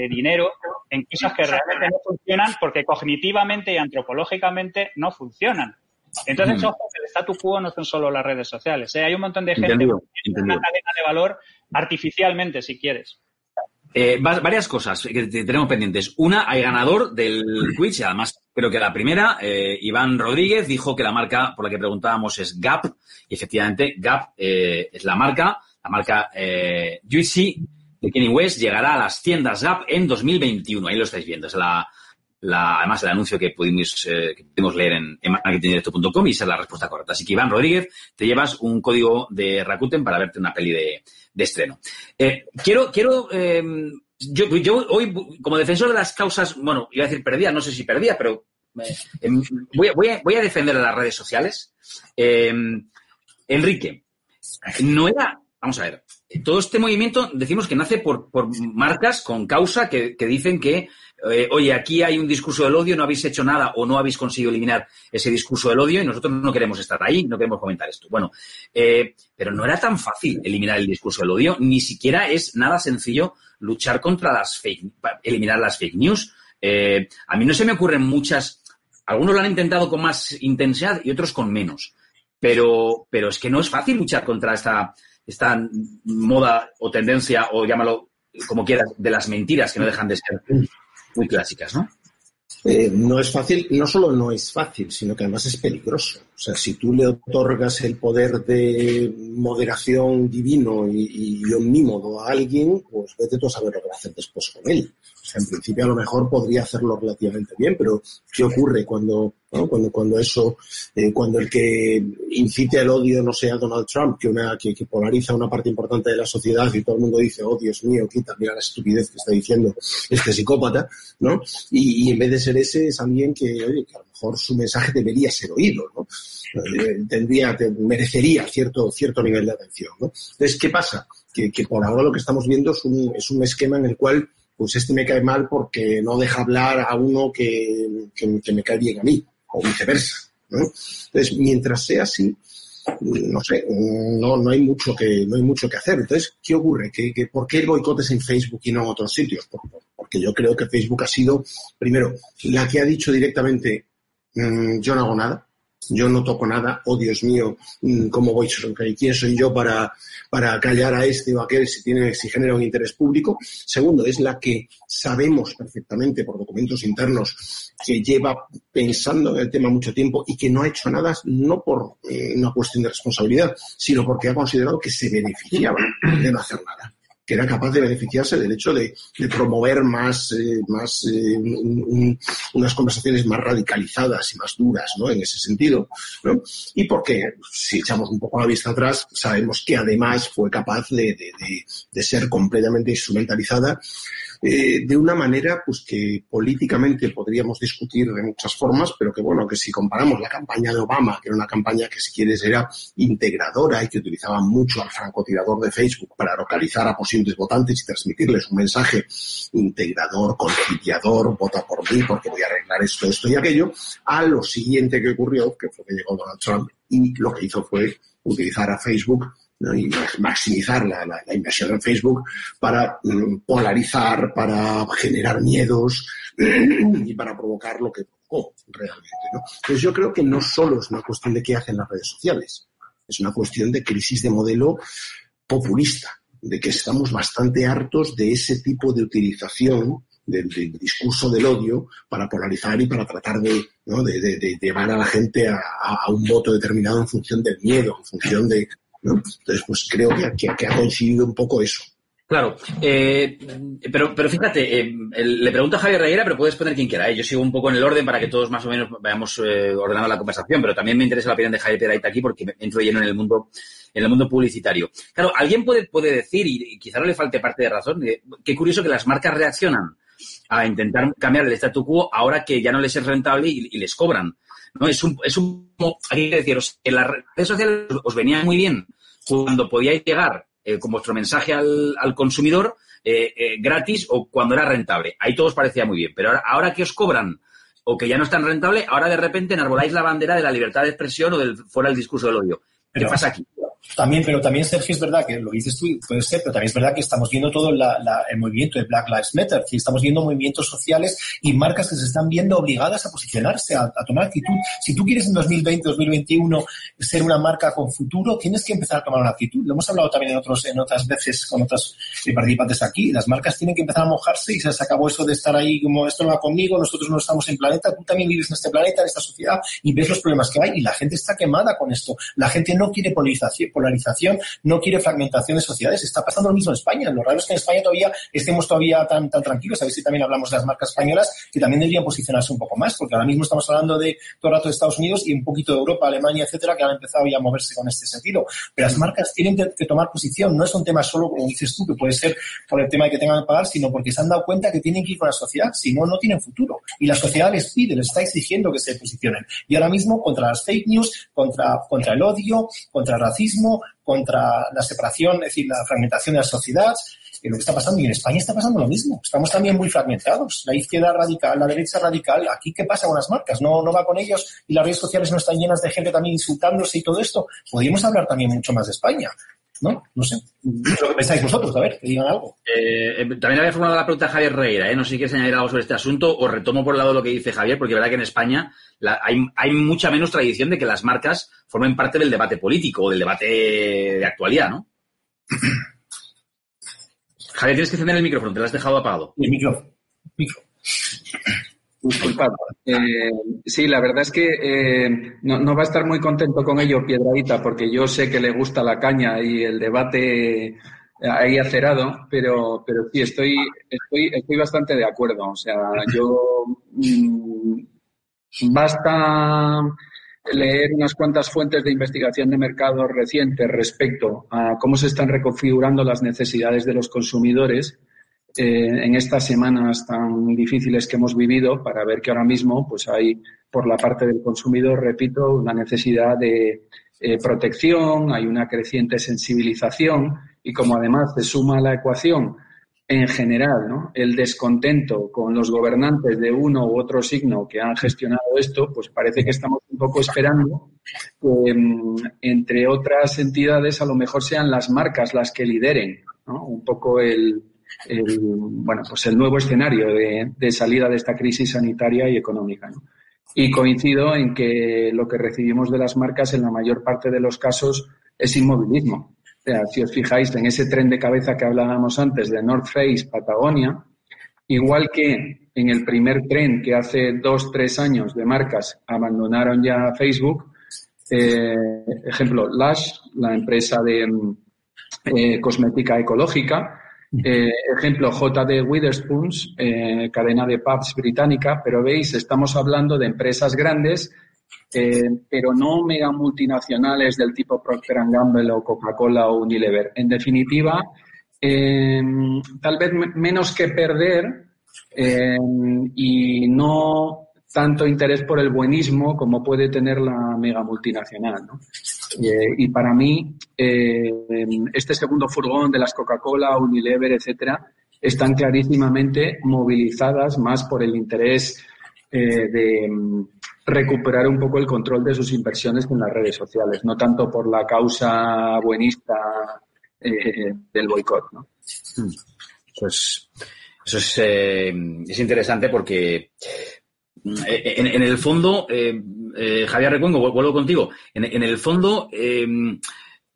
dinero en cosas que realmente no funcionan porque cognitivamente y antropológicamente no funcionan. Entonces, mm. ojo, el statu quo no son solo las redes sociales. ¿eh? Hay un montón de gente Entendido, que tiene una cadena de valor artificialmente, si quieres. Eh, varias cosas que tenemos pendientes. Una, hay ganador del quiz y además creo que la primera, eh, Iván Rodríguez, dijo que la marca por la que preguntábamos es Gap y efectivamente Gap eh, es la marca, la marca Juicy de Kenny West llegará a las tiendas Gap en 2021. Ahí lo estáis viendo. Es la, la, además el anuncio que pudimos, eh, que pudimos leer en, en marketingdirecto.com y esa es la respuesta correcta. Así que Iván Rodríguez, te llevas un código de Rakuten para verte una peli de, de estreno. Eh, quiero, quiero, eh, yo, yo hoy, como defensor de las causas, bueno, iba a decir perdida, no sé si perdía, pero eh, voy, a, voy, a, voy, a, defender a las redes sociales. Eh, Enrique, no era, vamos a ver, todo este movimiento decimos que nace por, por marcas con causa que, que dicen que, eh, oye, aquí hay un discurso del odio, no habéis hecho nada o no habéis conseguido eliminar ese discurso del odio y nosotros no queremos estar ahí, no queremos comentar esto. Bueno, eh, pero no era tan fácil eliminar el discurso del odio, ni siquiera es nada sencillo luchar contra las fake, eliminar las fake news. Eh, a mí no se me ocurren muchas, algunos lo han intentado con más intensidad y otros con menos. Pero, pero es que no es fácil luchar contra esta, esta moda o tendencia, o llámalo como quieras, de las mentiras que no dejan de ser muy clásicas, ¿no? Eh, no es fácil, no solo no es fácil, sino que además es peligroso. O sea, si tú le otorgas el poder de moderación divino y, y omnímodo a alguien, pues vete tú a saber lo que va a hacer después con él. En principio a lo mejor podría hacerlo relativamente bien, pero ¿qué ocurre cuando, cuando, cuando eso, eh, cuando el que incite el odio no sea Donald Trump, que, una, que, que, polariza una parte importante de la sociedad y todo el mundo dice, oh Dios mío, quita, mira la estupidez que está diciendo este psicópata, ¿no? Y, en vez de ser ese, es alguien que, oye, que a lo mejor su mensaje debería ser oído, ¿no? Eh, tendría, te, merecería cierto, cierto nivel de atención, ¿no? Entonces, ¿qué pasa? Que, que por ahora lo que estamos viendo es un, es un esquema en el cual pues este me cae mal porque no deja hablar a uno que, que, me cae bien a mí, o viceversa. ¿no? Entonces, mientras sea así, no sé, no, no, hay mucho que, no hay mucho que hacer. Entonces, ¿qué ocurre? ¿Que, que, ¿Por qué el boicot es en Facebook y no en otros sitios? Porque yo creo que Facebook ha sido, primero, la que ha dicho directamente, mmm, yo no hago nada, yo no toco nada, oh Dios mío, ¿cómo voy? ¿Quién soy yo para, para callar a este o aquel si, tiene, si genera un interés público? Segundo, es la que sabemos perfectamente por documentos internos que lleva pensando en el tema mucho tiempo y que no ha hecho nada, no por eh, una cuestión de responsabilidad, sino porque ha considerado que se beneficiaba de no hacer nada que era capaz de beneficiarse del hecho de, promover más, eh, más eh, un, un, unas conversaciones más radicalizadas y más duras, ¿no? En ese sentido. Y porque, si echamos un poco la vista atrás, sabemos que además fue capaz de ser completamente instrumentalizada eh, de una manera pues que políticamente podríamos discutir de muchas formas, pero que bueno, que si comparamos la campaña de Obama, que era una campaña que si quieres era integradora y que utilizaba mucho al francotirador de Facebook para localizar a posibles votantes y transmitirles un mensaje integrador, conciliador, vota por mí porque voy a arreglar esto, esto y aquello, a lo siguiente que ocurrió, que fue que llegó Donald Trump y lo que hizo fue utilizar a Facebook y maximizar la, la, la, inversión en Facebook para mm, polarizar, para generar miedos (clears throat) y para provocar lo que provocó realmente. ¿no? Entonces yo creo que no solo es una cuestión de qué hacen las redes sociales, es una cuestión de crisis de modelo populista, de que estamos bastante hartos de ese tipo de utilización del, discurso del odio para polarizar y para tratar de, ¿no? de, llevar a la gente a un voto determinado en función del miedo, en función de... ¿no? Entonces, pues creo que, que- que ha coincidido un poco eso. Claro, eh, pero, pero fíjate, eh, le pregunto a Javier Reguera, pero puedes poner quien quiera. ¿eh? Yo sigo un poco en el orden para que todos más o menos vayamos eh, ordenando la conversación, pero también me interesa la opinión de Javier Piedrahita aquí porque entro lleno en el mundo en el mundo publicitario. Claro, alguien puede, puede decir, y, quizá no le falte parte de razón, de- qué curioso que las marcas reaccionan a intentar cambiar el statu quo ahora que ya no les es rentable y les cobran. ¿No? Es un, es un, hay que deciros, en las redes sociales os venía muy bien cuando podíais llegar eh, con vuestro mensaje al, al consumidor eh, eh, gratis o cuando era rentable. Ahí todo os parecía muy bien. Pero ahora, ahora que os cobran o que ya no es tan rentable, ahora de repente enarboláis la bandera de la libertad de expresión o del fuera el discurso del odio. ¿Qué pasa aquí? También, pero también, Sergio, es verdad que lo dices tú puede ser, pero también es verdad que estamos viendo todo la- la- el movimiento de Black Lives Matter, que estamos viendo movimientos sociales y marcas que se están viendo obligadas a posicionarse, a, a tomar actitud. Si tú quieres en 2020, 2021 ser una marca con futuro, tienes que empezar a tomar una actitud. Lo hemos hablado también en, otros, en otras veces con otros eh, participantes aquí. Las marcas tienen que empezar a mojarse y se les acabó eso de estar ahí como esto no va conmigo, nosotros no estamos en planeta, tú también vives en este planeta, en esta sociedad y ves los problemas que hay y la gente está quemada con esto. La gente no quiere polarización, polarización no quiere fragmentación de sociedades. Está pasando lo mismo en España. Lo raro es que en España todavía estemos todavía tan, tan tranquilos. A ver si también hablamos de las marcas españolas que también deberían posicionarse un poco más, porque ahora mismo estamos hablando de todo el rato de Estados Unidos y un poquito de Europa, Alemania, etcétera, que han empezado ya a moverse con este sentido. Pero las marcas tienen que, tomar posición. No es un tema solo, como dices tú, que puede ser por el tema de que tengan que pagar, sino porque se han dado cuenta que tienen que ir con la sociedad. Si no, no tienen futuro. Y la sociedad les pide, les está exigiendo que se posicionen. Y ahora mismo contra las fake news, contra, contra el odio, contra el racismo, contra la separación, es decir, la fragmentación de la sociedad, eh, lo que está pasando. Y en España está pasando lo mismo. Estamos también muy fragmentados. La izquierda radical, la derecha radical. Aquí, ¿qué pasa con las marcas? No, no va con ellos y las redes sociales no están llenas de gente también insultándose y todo esto. Podríamos hablar también mucho más de España. ¿No? No sé. Lo que pensáis vosotros, a ver, que digan algo. Eh, eh, también había formulado la pregunta a Javier Reira, ¿eh? no sé si quieres añadir algo sobre este asunto o retomo por el lado lo que dice Javier, porque es verdad que en España la- hay, hay mucha menos tradición de que las marcas formen parte del debate político o del debate de actualidad, ¿no? Javier, tienes que encender el micrófono, te lo has dejado apagado. El micro. Disculpad. Eh, sí, la verdad es que eh, no, va a estar muy contento con ello Piedradita, porque yo sé que le gusta la caña y el debate ahí acerado, pero, pero sí, estoy, estoy, estoy bastante de acuerdo. O sea, yo mm, basta leer unas cuantas fuentes de investigación de mercado recientes respecto a cómo se están reconfigurando las necesidades de los consumidores eh, en estas semanas tan difíciles que hemos vivido para ver que ahora mismo pues hay por la parte del consumidor, repito, una necesidad de eh, protección, hay una creciente sensibilización y como además se suma a la ecuación en general ¿no? el descontento con los gobernantes de uno u otro signo que han gestionado esto, pues parece que estamos un poco esperando que, mm, entre otras entidades, a lo mejor sean las marcas las que lideren ¿no? un poco el, el, bueno, pues el nuevo escenario de, salida de esta crisis sanitaria y económica. Y coincido en que lo que recibimos de las marcas en la mayor parte de los casos es inmovilismo. Si os fijáis en ese tren de cabeza que hablábamos antes de North Face, Patagonia, igual que en el primer tren que hace dos, tres años de marcas abandonaron ya Facebook, eh, ejemplo, Lush, la empresa de mm, eh, cosmética ecológica, eh, ejemplo, JD Witherspoons, eh, cadena de pubs británica, pero veis, estamos hablando de empresas grandes, eh, pero no mega multinacionales del tipo Procter Gamble o Coca-Cola o Unilever. En definitiva, eh, tal vez me- menos que perder eh, y no tanto interés por el buenismo como puede tener la mega multinacional. ¿no? Eh, y para mí, eh, este segundo furgón de las Coca-Cola, Unilever, etcétera, están clarísimamente movilizadas más por el interés eh, de mm, recuperar un poco el control de sus inversiones en las redes sociales, no tanto por la causa buenista del boicot. ¿no? Pues eso es, es interesante porque en, en el fondo, eh, eh, Javier Recuengo, vu- vuelvo contigo, en, el fondo eh,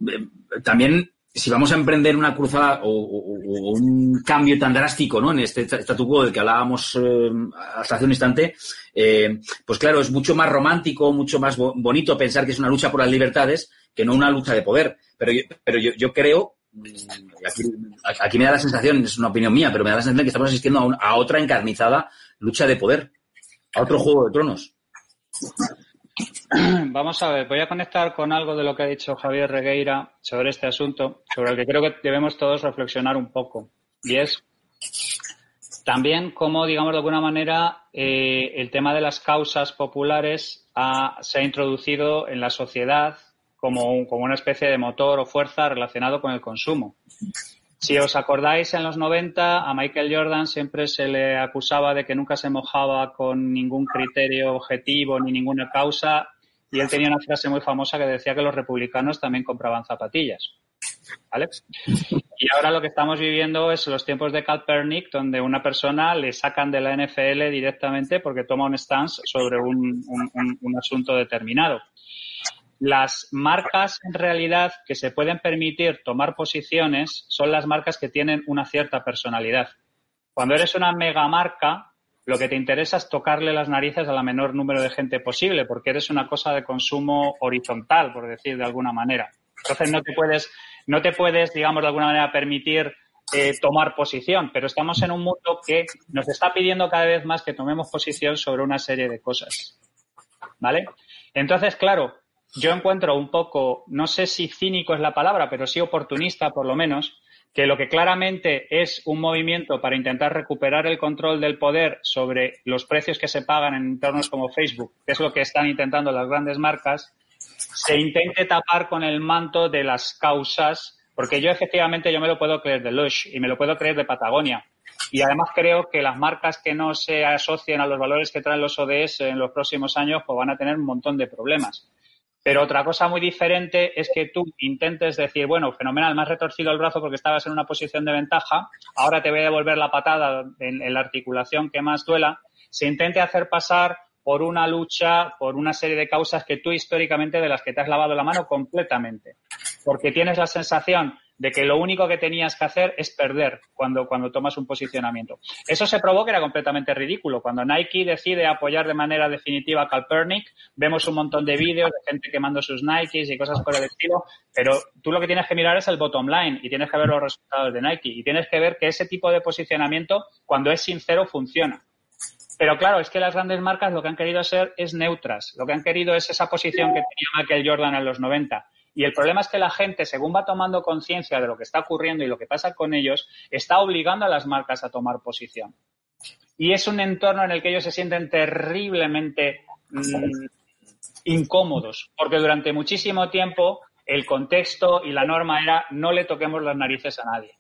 eh, también si vamos a emprender una cruzada o, un cambio tan drástico ¿no? en este statu quo del que hablábamos eh, hasta hace un instante, eh, pues claro, es mucho más romántico, mucho más bo- bonito pensar que es una lucha por las libertades que no una lucha de poder. Pero yo, creo, aquí, me da la sensación, es una opinión mía, pero me da la sensación que estamos asistiendo a otra encarnizada lucha de poder, a otro juego de tronos. (clears throat) Vamos a ver, voy a conectar con algo de lo que ha dicho Javier Regueira sobre este asunto, sobre el que creo que debemos todos reflexionar un poco. Y es también cómo, digamos, de alguna manera, eh, el tema de las causas populares se ha introducido en la sociedad como una especie de motor o fuerza relacionado con el consumo. Si os acordáis, en los 90 a Michael Jordan siempre se le acusaba de que nunca se mojaba con ningún criterio objetivo ni ninguna causa y él tenía una frase muy famosa que decía que los republicanos también compraban zapatillas. Y ahora lo que estamos viviendo es los tiempos de Kaepernick, donde una persona le sacan de la NFL directamente porque toma un stance sobre un asunto determinado. Las marcas en realidad que se pueden permitir tomar posiciones son las marcas que tienen una cierta personalidad. Cuando eres una mega marca, lo que te interesa es tocarle las narices a la menor número de gente posible, porque eres una cosa de consumo horizontal, por decir de alguna manera. Entonces no te puedes, no te puedes, digamos, de alguna manera permitir eh, tomar posición, pero estamos en un mundo que nos está pidiendo cada vez más que tomemos posición sobre una serie de cosas. ¿Vale? Entonces, claro, yo encuentro un poco, no sé si cínico es la palabra, pero sí oportunista por lo menos, que lo que claramente es un movimiento para intentar recuperar el control del poder sobre los precios que se pagan en entornos como Facebook, que es lo que están intentando las grandes marcas, se intente tapar con el manto de las causas, porque yo efectivamente yo me lo puedo creer de Lush y me lo puedo creer de Patagonia. Y además creo que las marcas que no se asocien a los valores que traen los ODS en los próximos años pues van a tener un montón de problemas. Pero otra cosa muy diferente es que tú intentes decir, bueno, fenomenal, me has retorcido el brazo porque estabas en una posición de ventaja, ahora te voy a devolver la patada en, la articulación que más duela. Se intente hacer pasar por una lucha, por una serie de causas que tú históricamente de las que te has lavado la mano completamente. Porque tienes la sensación de que lo único que tenías que hacer es perder cuando, cuando tomas un posicionamiento. Eso se probó que era completamente ridículo. Cuando Nike decide apoyar de manera definitiva a Calpernic, vemos un montón de vídeos de gente quemando sus Nikes y cosas por el estilo, pero tú lo que tienes que mirar es el bottom line y tienes que ver los resultados de Nike y tienes que ver que ese tipo de posicionamiento, cuando es sincero, funciona. Pero claro, es que las grandes marcas lo que han querido ser es neutras. Lo que han querido es esa posición que tenía Michael Jordan en los 90. Y el problema es que la gente, según va tomando conciencia de lo que está ocurriendo y lo que pasa con ellos, está obligando a las marcas a tomar posición. Y es un entorno en el que ellos se sienten terriblemente mm, incómodos, porque durante muchísimo tiempo el contexto y la norma era no le toquemos las narices a nadie.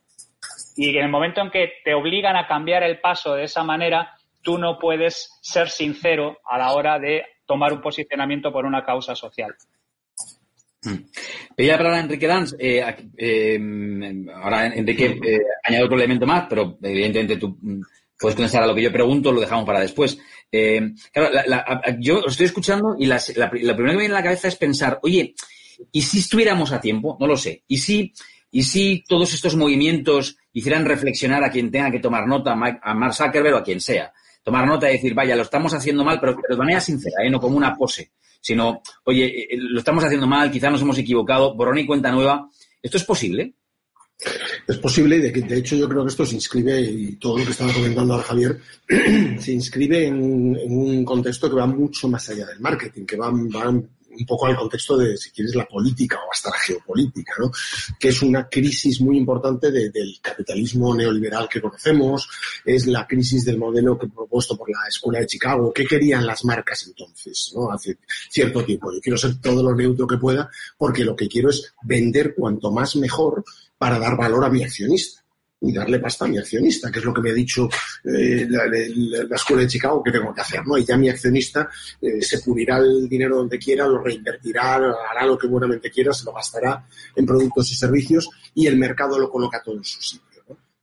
Y en el momento en que te obligan a cambiar el paso de esa manera, tú no puedes ser sincero a la hora de tomar un posicionamiento por una causa social. Pedía la palabra a Enrique Danz. eh, eh, ahora Enrique eh, añade otro elemento más, pero evidentemente tú mm, puedes contestar a lo que yo pregunto, lo dejamos para después. Eh, claro, la- la- yo os estoy escuchando y las- la, la primera que me viene a la cabeza es pensar, oye, ¿y si estuviéramos a tiempo? No lo sé. ¿Y si, y si todos estos movimientos hicieran reflexionar a quien tenga que tomar nota, a Mark Zuckerberg o a quien sea? Tomar nota y decir, vaya, lo estamos haciendo mal, pero, de manera sincera, no como una pose sino, oye, eh, lo estamos haciendo mal, quizás nos hemos equivocado, borrón y cuenta nueva. ¿Esto es posible? Es posible de, de hecho yo creo que esto se inscribe, y todo lo que estaba comentando ahora Javier, (clears throat) se inscribe en, un contexto que va mucho más allá del marketing, que va un poco al contexto de, si quieres, la política o hasta la geopolítica, ¿no? que es una crisis muy importante de- del capitalismo neoliberal que conocemos, es la crisis del modelo que propuesto por la Escuela de Chicago. ¿Qué querían las marcas entonces, ¿no? hace cierto tiempo? Yo quiero ser todo lo neutro que pueda porque lo que quiero es vender cuanto más mejor para dar valor a mi accionista y darle pasta a mi accionista, que es lo que me ha dicho eh, la, la- la escuela de Chicago que tengo que hacer, ¿no? Y ya mi accionista eh, se pulirá el dinero donde quiera, lo reinvertirá, hará lo que buenamente quiera, se lo gastará en productos y servicios y el mercado lo coloca todo en su sitio.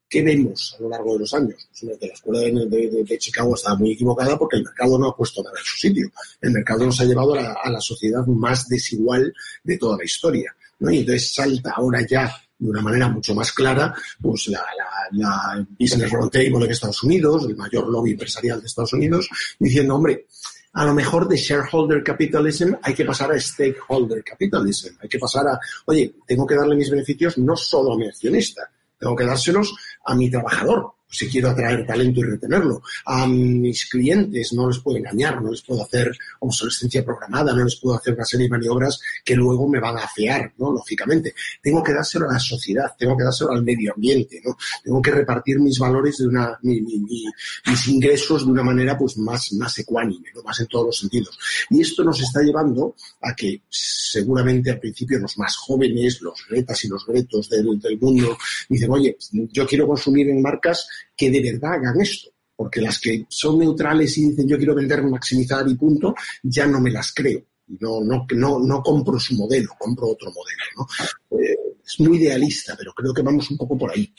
¿Qué vemos a lo largo de los años? Pues la escuela de Chicago estaba muy equivocada porque el mercado no ha puesto nada en su sitio. El mercado nos ha llevado a la, a la sociedad más desigual de toda la historia. ¿no? Y entonces salta ahora ya de una manera mucho más clara pues la, la, la Business Roundtable en Estados Unidos, el mayor lobby empresarial de Estados Unidos, diciendo, hombre, a lo mejor de shareholder capitalism hay que pasar a stakeholder capitalism. Hay que pasar a, oye, tengo que darle mis beneficios no solo a mi accionista, tengo que dárselos a mi trabajador, si quiero atraer talento y retenerlo. A mis clientes no les puedo engañar, no les puedo hacer obsolescencia programada, no les puedo hacer una serie de maniobras que luego me van a afear, ¿no? Lógicamente. Tengo que dárselo a la sociedad, tengo que dárselo al medio ambiente, ¿no? Tengo que repartir mis valores de una, mi, mi, mi, mis ingresos de una manera pues más, más ecuánime, ¿no? Más en todos los sentidos. Y esto nos está llevando a que seguramente al principio los más jóvenes, los gretas y los gretos del, del mundo, dicen, oye, yo quiero consumir en marcas que de verdad hagan esto. Porque las que son neutrales y dicen yo quiero vender, maximizar y punto, ya no me las creo. No, no, no, no compro su modelo, compro otro modelo. Eh, es muy idealista, pero creo que vamos un poco por ahí.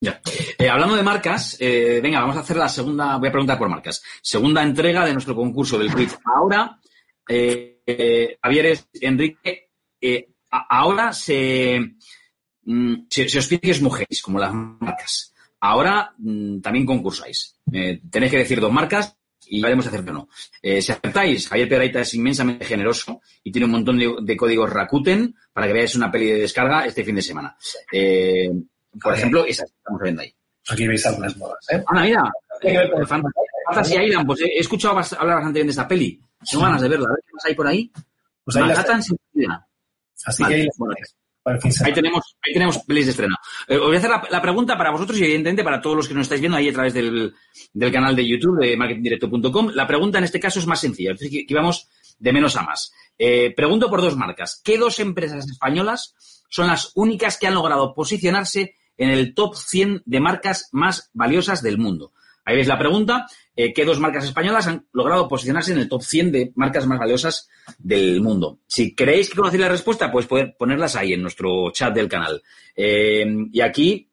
Ya. Eh, hablando de marcas, eh, venga, vamos a hacer la segunda, voy a preguntar por marcas. Segunda entrega de nuestro concurso del quiz. Ahora, Javier, Enrique, ahora se, mm, se, se os pide que os mojéis, como las marcas. Ahora mm, también concursáis. Eh, tenéis que decir dos marcas y veremos si o no. Eh, si acertáis, Javier Pedraita es inmensamente generoso y tiene un montón de, de códigos Rakuten para que veáis una peli de descarga este fin de semana. Eh, por ejemplo, esa que estamos viendo ahí. Aquí veis algunas modas, ¿eh? Ana, mira. Con- Fan- Fantasy Island, pues he escuchado hablar bastante bien de esta peli. Tengo ganas de verla. A ver qué más hay por ahí. Pues ahí Manhattan sin. Así Vale, que ahí las bueno. Tenéis para el fin de Ahí tenemos, ahí tenemos pelis de estreno. Eh, os voy a hacer la, la pregunta para vosotros y evidentemente para todos los que nos estáis viendo ahí a través del, del canal de YouTube de marketingdirecto.com. La pregunta en este caso es más sencilla. Entonces, que, que vamos de menos a más. Eh, pregunto por dos marcas. ¿Qué dos empresas españolas son las únicas que han logrado posicionarse en el top 100 de marcas más valiosas del mundo? Ahí veis la pregunta. Eh, ¿Qué dos marcas españolas han logrado posicionarse en el top 100 de marcas más valiosas del mundo? Si queréis que conocéis la respuesta, pues poder ponerlas ahí en nuestro chat del canal. Eh, y aquí,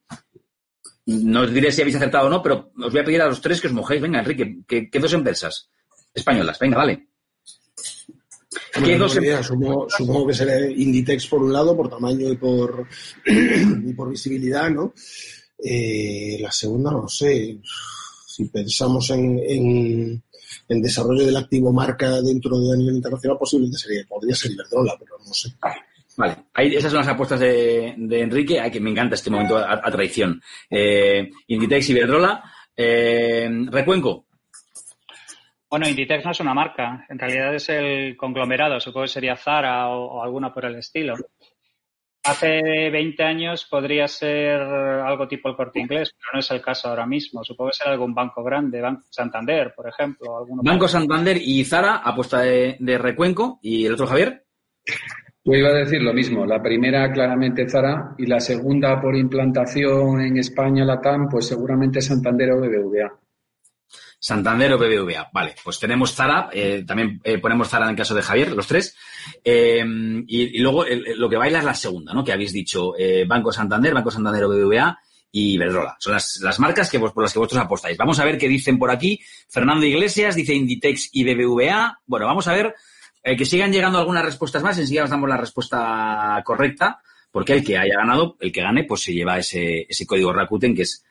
no os diré si habéis acertado o no, pero os voy a pedir a los tres que os mojéis. Venga, Enrique, ¿qué, qué dos empresas españolas? Venga, vale. ¿Qué Bueno, dos no tengo em- idea. Supongo, supongo que será Inditex por un lado, por tamaño y por, (clears throat) y por visibilidad, ¿no? Eh, la segunda, no sé. Si pensamos en, en, en desarrollo del activo marca dentro de a nivel internacional, posiblemente sería, podría ser Iberdrola, pero no sé. Vale, ahí, esas son las apuestas de, de Enrique. Ay, que me encanta este momento a, a traición. Eh, Inditex, Iberdrola. Eh, Recuenco. Bueno, Inditex no es una marca, en realidad es el conglomerado, supongo que sería Zara o, o alguna por el estilo. Hace 20 años podría ser algo tipo el corte inglés, pero no es el caso ahora mismo. Supongo que será algún banco grande, Banco Santander, por ejemplo. Alguno Banco Santander y Zara, apuesta de, de Recuenco. ¿Y el otro Javier? Yo iba a decir lo mismo. La primera claramente Zara y la segunda por implantación en España, Latam, pues seguramente Santander o BBVA. Santander o BBVA. Vale, pues tenemos Zara, eh, también eh, ponemos Zara en el caso de Javier, los tres. Eh, y, luego lo que baila es la segunda, ¿no? Que habéis dicho Banco Santander, Banco Santander o BBVA y Iberdrola. Son las, las marcas que, por las que vosotros apostáis. Vamos a ver qué dicen por aquí. Fernando Iglesias dice Inditex y BBVA. Bueno, vamos a ver que sigan llegando algunas respuestas más. Enseguida os damos la respuesta correcta, porque el que haya ganado, el que gane, pues se lleva ese, ese código Rakuten, que es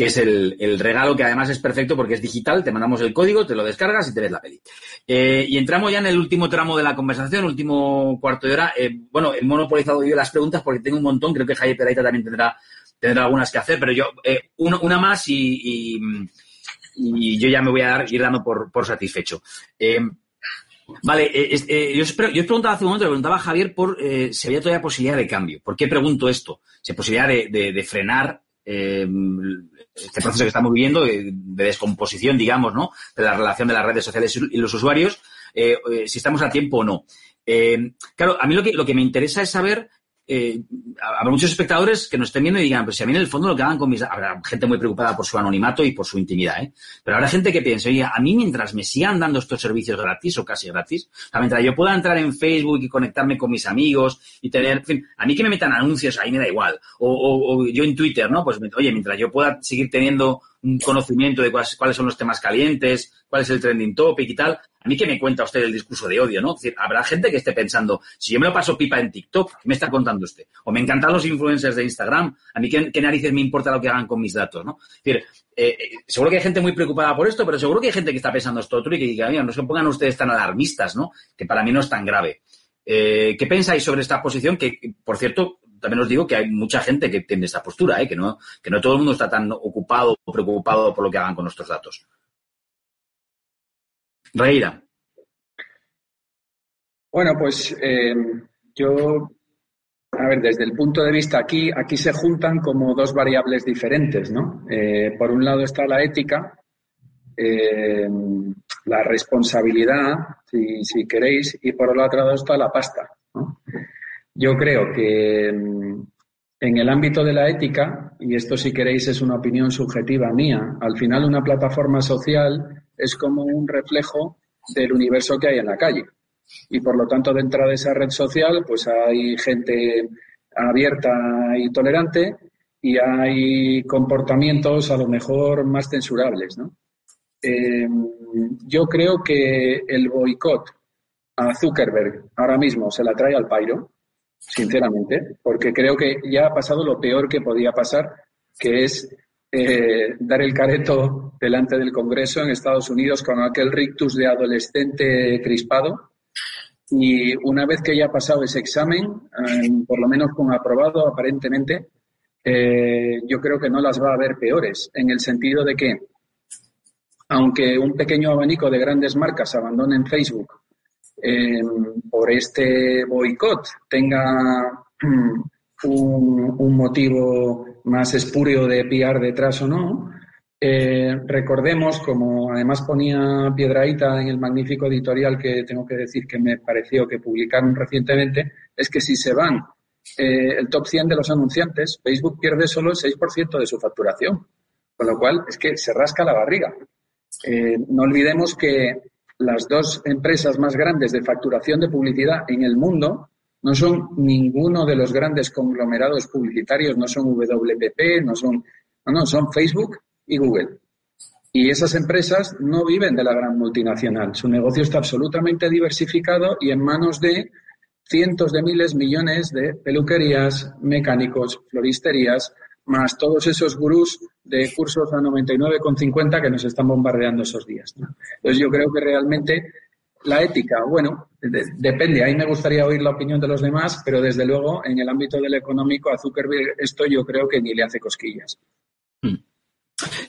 que es el, el regalo que además es perfecto porque es digital, te mandamos el código, te lo descargas y te ves la peli. Eh, y entramos ya en el último tramo de la conversación, último cuarto de hora. Eh, bueno, he monopolizado yo las preguntas porque tengo un montón, creo que Javier Peraita también tendrá, tendrá algunas que hacer, pero yo, eh, una, más y, y, yo ya me voy a dar, ir dando por, por satisfecho. Vale, yo, os preguntaba hace un momento, le preguntaba a Javier por si había todavía posibilidad de cambio. ¿Por qué pregunto esto? Si posibilidad de, de- frenar este proceso que estamos viviendo de, de descomposición, digamos, ¿no? De la relación de las redes sociales y los usuarios, eh, eh, si estamos a tiempo o no. Eh, claro, a mí lo que, lo que me interesa es saber eh, habrá muchos espectadores que nos estén viendo y digan, pues si a mí en el fondo lo que hagan con mis... Habrá gente muy preocupada por su anonimato y por su intimidad, ¿eh? Pero habrá gente que piense, oye, a mí mientras me sigan dando estos servicios gratis o casi gratis, o sea, mientras yo pueda entrar en Facebook y conectarme con mis amigos y tener, en fin, a mí que me metan anuncios, ahí me da igual. O, o- o yo en Twitter, ¿no? Pues, oye, mientras yo pueda seguir teniendo un conocimiento de cuáles, cuáles son los temas calientes, cuál es el trending topic y tal. A mí que me cuenta usted el discurso de odio, ¿no? Es decir, habrá gente que esté pensando, si yo me lo paso pipa en TikTok, ¿qué me está contando usted? O me encantan los influencers de Instagram, a mí qué, narices me importa lo que hagan con mis datos, ¿no? Es decir, eh, eh, seguro que hay gente muy preocupada por esto, pero seguro que hay gente que está pensando esto otro y que diga, "Oiga, no se pongan ustedes tan alarmistas, ¿no? Que para mí no es tan grave. Eh, ¿Qué pensáis sobre esta posición? Que, por cierto, también os digo que hay mucha gente que tiene esta postura, ¿eh? que, no, que no todo el mundo está tan ocupado o preocupado por lo que hagan con nuestros datos. Reira. Bueno, pues eh, yo, a ver, desde el punto de vista aquí, aquí se juntan como dos variables diferentes, ¿no? Eh, por un lado está la ética, la responsabilidad, si, si queréis, y por el otro lado está la pasta, ¿no? Yo creo que mm, en el ámbito de la ética, y esto si queréis es una opinión subjetiva mía, al final una plataforma social es como un reflejo del universo que hay en la calle. Y por lo tanto, dentro de esa red social, pues hay gente abierta y tolerante y hay comportamientos a lo mejor más censurables. Eh, yo creo que el boicot a Zuckerberg ahora mismo se la trae al pairo, sinceramente, porque creo que ya ha pasado lo peor que podía pasar, que es eh, dar el careto delante del Congreso en Estados Unidos con aquel rictus de adolescente crispado. Y una vez que ya ha pasado ese examen, eh, por lo menos con aprobado aparentemente, eh, yo creo que no las va a haber peores, en el sentido de que, aunque un pequeño abanico de grandes marcas abandonen Facebook eh, por este boicot tenga un, un, motivo más espúreo de pillar detrás o no. Eh, recordemos, como además ponía Piedraíta en el magnífico editorial que tengo que decir que me pareció que publicaron recientemente, es que si se van eh, el top 100 de los anunciantes, Facebook pierde solo el 6% de su facturación. Con lo cual, es que se rasca la barriga. Eh, no olvidemos que las dos empresas más grandes de facturación de publicidad en el mundo no son ninguno de los grandes conglomerados publicitarios, no son WPP, no son, no, no, son Facebook y Google. Y esas empresas no viven de la gran multinacional. Su negocio está absolutamente diversificado y en manos de cientos de miles, millones de peluquerías, mecánicos, floristerías, más todos esos gurús de cursos a 99,50 que nos están bombardeando esos días. Entonces yo creo que realmente la ética, bueno, de, depende. Ahí me gustaría oír la opinión de los demás, pero desde luego en el ámbito del económico a Zuckerberg esto yo creo que ni le hace cosquillas. Hmm.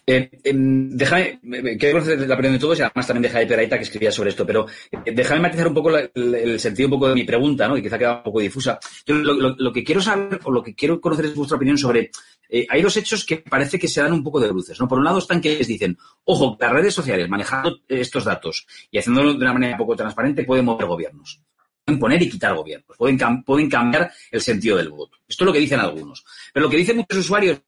Eh, eh, déjame, quiero conocer la opinión de todos y además también de Peraita que escribía sobre esto, pero eh, déjame matizar un poco el, sentido un poco de mi pregunta, ¿no? Y quizá queda un poco difusa. Yo lo, que quiero saber o lo que quiero conocer es vuestra opinión sobre eh, hay dos hechos que parece que se dan un poco de bruces, ¿no? Por un lado están que dicen, ojo, las redes sociales manejando estos datos y haciéndolo de una manera poco transparente pueden mover gobiernos. Pueden poner y quitar gobiernos, pueden, pueden cambiar el sentido del voto. Esto es lo que dicen algunos. Pero lo que dicen muchos usuarios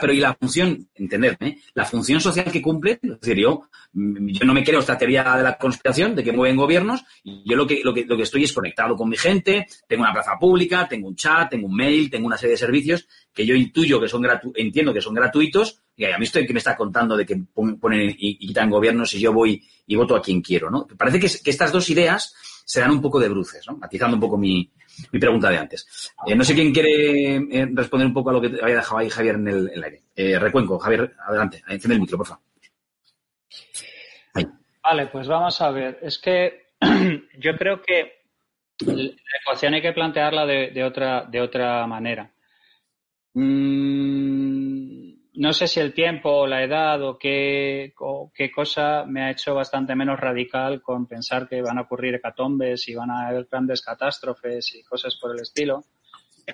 pero y la función, entendedme, ¿eh? la función social que cumple, es decir, yo, yo no me creo esta teoría de la conspiración de que mueven gobiernos, y yo lo que, lo que, lo que estoy es conectado con mi gente, tengo una plaza pública, tengo un chat, tengo un mail, tengo una serie de servicios que yo intuyo que son gratu entiendo que son gratuitos, y a mí estoy que me está contando de que ponen y, quitan gobiernos y yo voy y voto a quien quiero, ¿no? Parece que, que estas dos ideas se dan un poco de bruces, ¿no? Matizando un poco mi, mi pregunta de antes. Eh, no sé quién quiere eh, responder un poco a lo que había dejado ahí Javier en el, aire. Eh, recuenco, Javier, adelante, enciende el micro, por favor. Vale, pues vamos a ver. Es que (clears throat) yo creo que la ecuación hay que plantearla de, de otra, de otra manera. Mm, no sé si el tiempo o la edad o qué, cosa me ha hecho bastante menos radical con pensar que van a ocurrir hecatombes y van a haber grandes catástrofes y cosas por el estilo.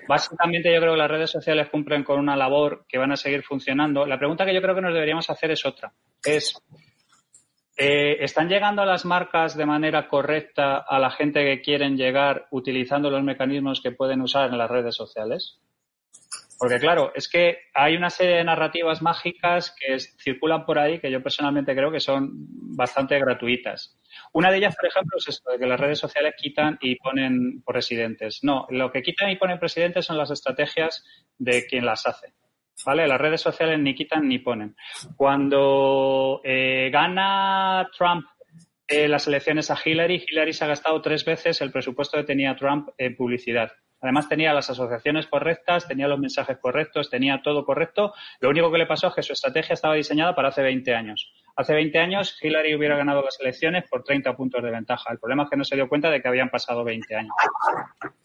Básicamente yo creo que las redes sociales cumplen con una labor que van a seguir funcionando. La pregunta que yo creo que nos deberíamos hacer es otra. Es, eh, ¿están llegando las marcas de manera correcta a la gente que quieren llegar utilizando los mecanismos que pueden usar en las redes sociales? Porque claro, es que hay una serie de narrativas mágicas que circulan por ahí que yo personalmente creo que son bastante gratuitas. Una de ellas, por ejemplo, es esto de que las redes sociales quitan y ponen por residentes. No, lo que quitan y ponen presidentes son las estrategias de quien las hace. ¿vale? Las redes sociales ni quitan ni ponen. Cuando eh, gana Trump eh, las elecciones a Hillary, Hillary se ha gastado tres veces el presupuesto que tenía Trump en publicidad. Además tenía las asociaciones correctas, tenía los mensajes correctos, tenía todo correcto. Lo único que le pasó es que su estrategia estaba diseñada para hace 20 años. Hace 20 años Hillary hubiera ganado las elecciones por 30 puntos de ventaja. El problema es que no se dio cuenta de que habían pasado 20 años.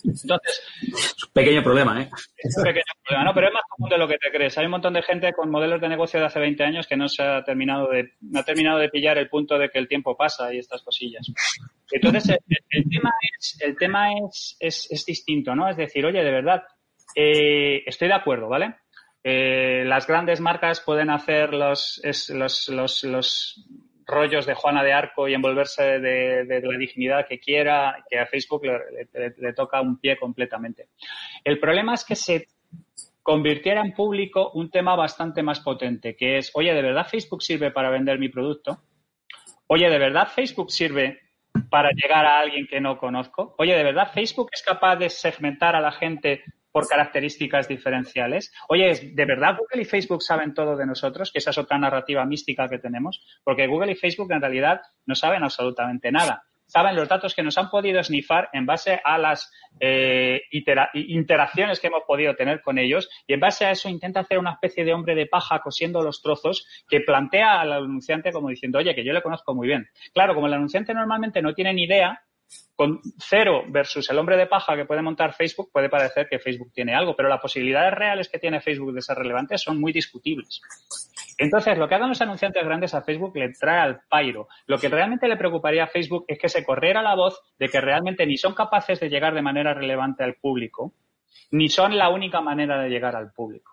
Entonces, Pequeño problema, ¿eh? es un pequeño problema, ¿no? Pero es más común de lo que te crees. Hay un montón de gente con modelos de negocio de hace 20 años que no se ha terminado de, no ha terminado de pillar el punto de que el tiempo pasa y estas cosillas. Entonces, el, tema es, distinto, ¿no? Es decir, oye, de verdad, eh, estoy de acuerdo, ¿vale? Eh, las grandes marcas pueden hacer los, los, los, los rollos de Juana de Arco y envolverse de, la dignidad que quiera, que a Facebook le toca un pie completamente. El problema es que se convirtiera en público un tema bastante más potente, que es, oye, ¿de verdad Facebook sirve para vender mi producto? Oye, ¿de verdad Facebook sirve para llegar a alguien que no conozco? Oye, ¿de verdad Facebook es capaz de segmentar a la gente por características diferenciales? Oye, ¿es- ¿de verdad Google y Facebook saben todo de nosotros? Que esa es otra narrativa mística que tenemos, porque Google y Facebook en realidad no saben absolutamente nada. Saben los datos que nos han podido snifar en base a las eh, interacciones que hemos podido tener con ellos y en base a eso intenta hacer una especie de hombre de paja cosiendo los trozos que plantea al anunciante como diciendo, oye, que yo le conozco muy bien. Claro, como el anunciante normalmente no tiene ni idea, con cero versus el hombre de paja que puede montar Facebook, puede parecer que Facebook tiene algo, pero las posibilidades reales que tiene Facebook de ser relevante son muy discutibles. Entonces, lo que hagan los anunciantes grandes a Facebook le trae al pairo. Lo que realmente le preocuparía a Facebook es que se corriera la voz de que realmente ni son capaces de llegar de manera relevante al público, ni son la única manera de llegar al público.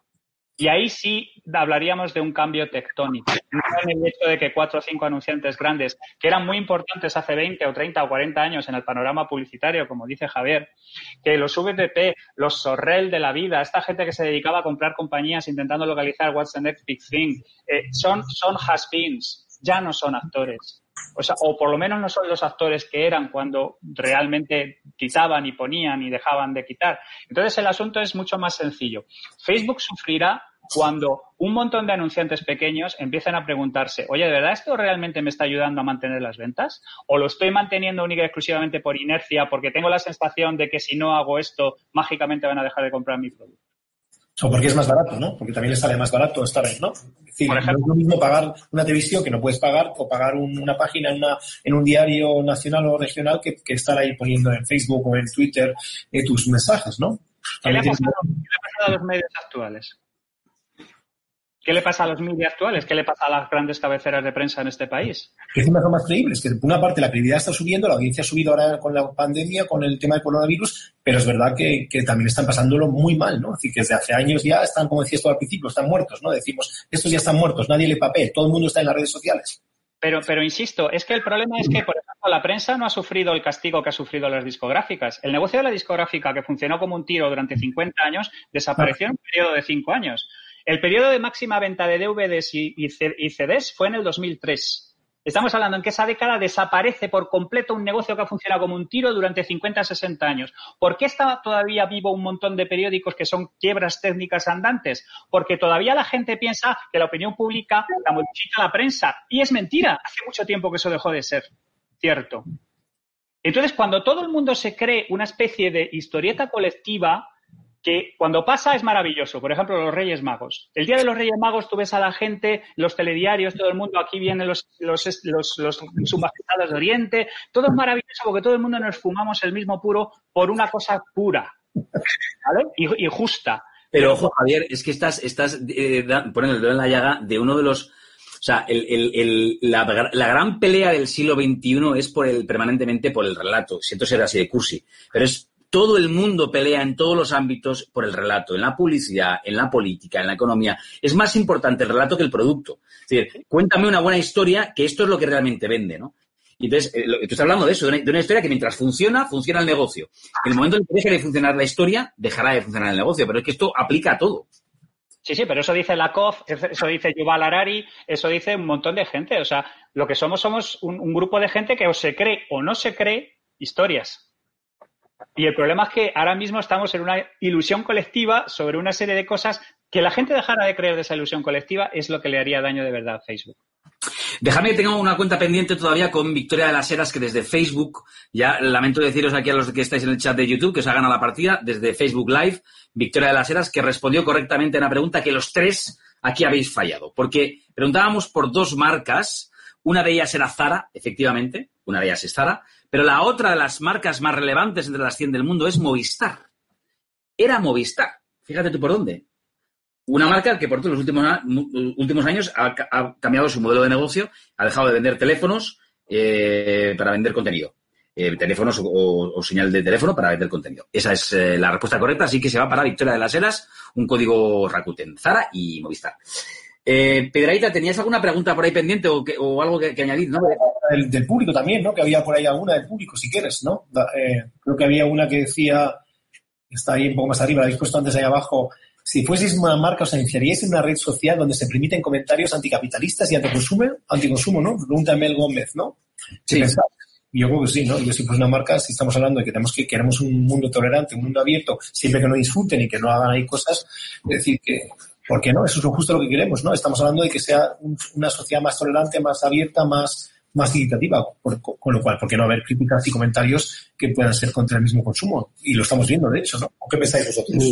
Y ahí sí hablaríamos de un cambio tectónico. No en el hecho de que cuatro o cinco anunciantes grandes, que eran muy importantes hace 20 o 30 o 40 años en el panorama publicitario, como dice Javier, que los VPP, los Sorrel de la vida, esta gente que se dedicaba a comprar compañías intentando localizar what's the next big thing, eh, son, son has-beens, ya no son actores. O, sea, o por lo menos no son los actores que eran cuando realmente quitaban y ponían y dejaban de quitar. Entonces el asunto es mucho más sencillo. Facebook sufrirá cuando un montón de anunciantes pequeños empiezan a preguntarse, oye, ¿de verdad esto realmente me está ayudando a mantener las ventas? ¿O lo estoy manteniendo única y exclusivamente por inercia porque tengo la sensación de que si no hago esto, mágicamente van a dejar de comprar mi producto? O porque es más barato, ¿no? Porque también le sale más barato esta vez, ¿no? Es decir, Por ejemplo. no es lo mismo pagar una televisión que no puedes pagar o pagar un- una página en, una, en un diario nacional o regional que, que estar ahí poniendo en Facebook o en Twitter eh, tus mensajes, ¿no? ¿Qué le, ha pasado, qué le ha pasado a los medios actuales? ¿Qué le pasa a los medios actuales? ¿Qué le pasa a las grandes cabeceras de prensa en este país? que encima son más creíbles, que por una parte la credibilidad está subiendo, la audiencia ha subido ahora con la pandemia, con el tema del coronavirus, pero es verdad que, que también están pasándolo muy mal, ¿no? Es decir, que desde hace años ya están, como decías tú al principio, están muertos, ¿no? Decimos, estos ya están muertos, nadie le papel, todo el mundo está en las redes sociales. Pero, pero insisto, es que el problema es que, por ejemplo, la prensa no ha sufrido el castigo que ha sufrido las discográficas. El negocio de la discográfica, que funcionó como un tiro durante 50 años, desapareció en un periodo de 5 años. El periodo de máxima venta de DVDs y, CDs fue en el 2003. Estamos hablando en que esa década desaparece por completo un negocio que ha funcionado como un tiro durante 50, 60 años. ¿Por qué está todavía vivo un montón de periódicos que son quiebras técnicas andantes? Porque todavía la gente piensa que la opinión pública la modifica la prensa. Y es mentira. Hace mucho tiempo que eso dejó de ser cierto. Entonces, cuando todo el mundo se cree una especie de historieta colectiva, que cuando pasa es maravilloso. Por ejemplo, los Reyes Magos. El día de los Reyes Magos tú ves a la gente, los telediarios, todo el mundo, aquí vienen los, los, los, los de Oriente. Todo es maravilloso porque todo el mundo nos fumamos el mismo puro por una cosa pura ¿vale? y, justa. Pero ojo, Javier, es que estás, estás eh, poniendo el dedo en la llaga de uno de los. O sea, el, el- el- la, la gran pelea del siglo XXI es por el, permanentemente por el relato. Siento ser así de cursi, pero es todo el mundo pelea en todos los ámbitos por el relato, en la publicidad, en la política, en la economía. Es más importante el relato que el producto. Es decir, cuéntame una buena historia, que esto es lo que realmente vende, ¿no? Y entonces, eh, tú estás hablando de eso, de una, de una historia que mientras funciona, funciona el negocio. En el momento en que deje de funcionar la historia, dejará de funcionar el negocio. Pero es que esto aplica a todo. Sí, sí, pero eso dice Lakoff, eso dice Yuval Harari, eso dice un montón de gente. O sea, lo que somos somos un, un grupo de gente que o se cree o no se cree historias. Y el problema es que ahora mismo estamos en una ilusión colectiva sobre una serie de cosas que la gente dejara de creer de esa ilusión colectiva es lo que le haría daño de verdad a Facebook. Déjame que tenga una cuenta pendiente todavía con Victoria de las Heras, que desde Facebook, ya lamento deciros aquí a los que estáis en el chat de YouTube, que os ha ganado la partida, desde Facebook Live, Victoria de las Heras, que respondió correctamente a una pregunta que los tres aquí habéis fallado. Porque preguntábamos por dos marcas, una de ellas era Zara, efectivamente, una de ellas es Zara, pero la otra de las marcas más relevantes entre las 100 del mundo es Movistar. Era Movistar. Fíjate tú por dónde. Una marca que, por todos los últimos, últimos años ha, cambiado su modelo de negocio, ha dejado de vender teléfonos eh, para vender contenido. Eh, teléfonos o, o, señal de teléfono para vender contenido. Esa es eh, la respuesta correcta, así que se va para Victoria de las Heras, un código Rakuten, Zara y Movistar. Eh, Pedraita, ¿tenías alguna pregunta por ahí pendiente o, que, o algo que, que, añadir? ¿no? Del, del, público también, ¿no? Que había por ahí alguna del público, si quieres, ¿no? Eh, creo que había una que decía, está ahí un poco más arriba, la habéis puesto antes ahí abajo, si fueseis una marca, ¿os iniciaríais en una red social donde se permiten comentarios anticapitalistas y anticonsumo? Anticonsumo, ¿no? Pregunta Mel Gómez, ¿no? Sí. Yo creo que sí, ¿no? Yo si fuese una marca, si estamos hablando de que tenemos que queremos un mundo tolerante, un mundo abierto, siempre que no disfruten y que no hagan ahí cosas, es decir, que, ¿por qué no? Eso es justo lo que queremos, ¿no? Estamos hablando de que sea un, una sociedad más tolerante, más abierta, más, más con lo cual, ¿por qué no haber críticas y comentarios que puedan ser contra el mismo consumo? Y lo estamos viendo, de hecho, ¿no? ¿Qué pensáis vosotros?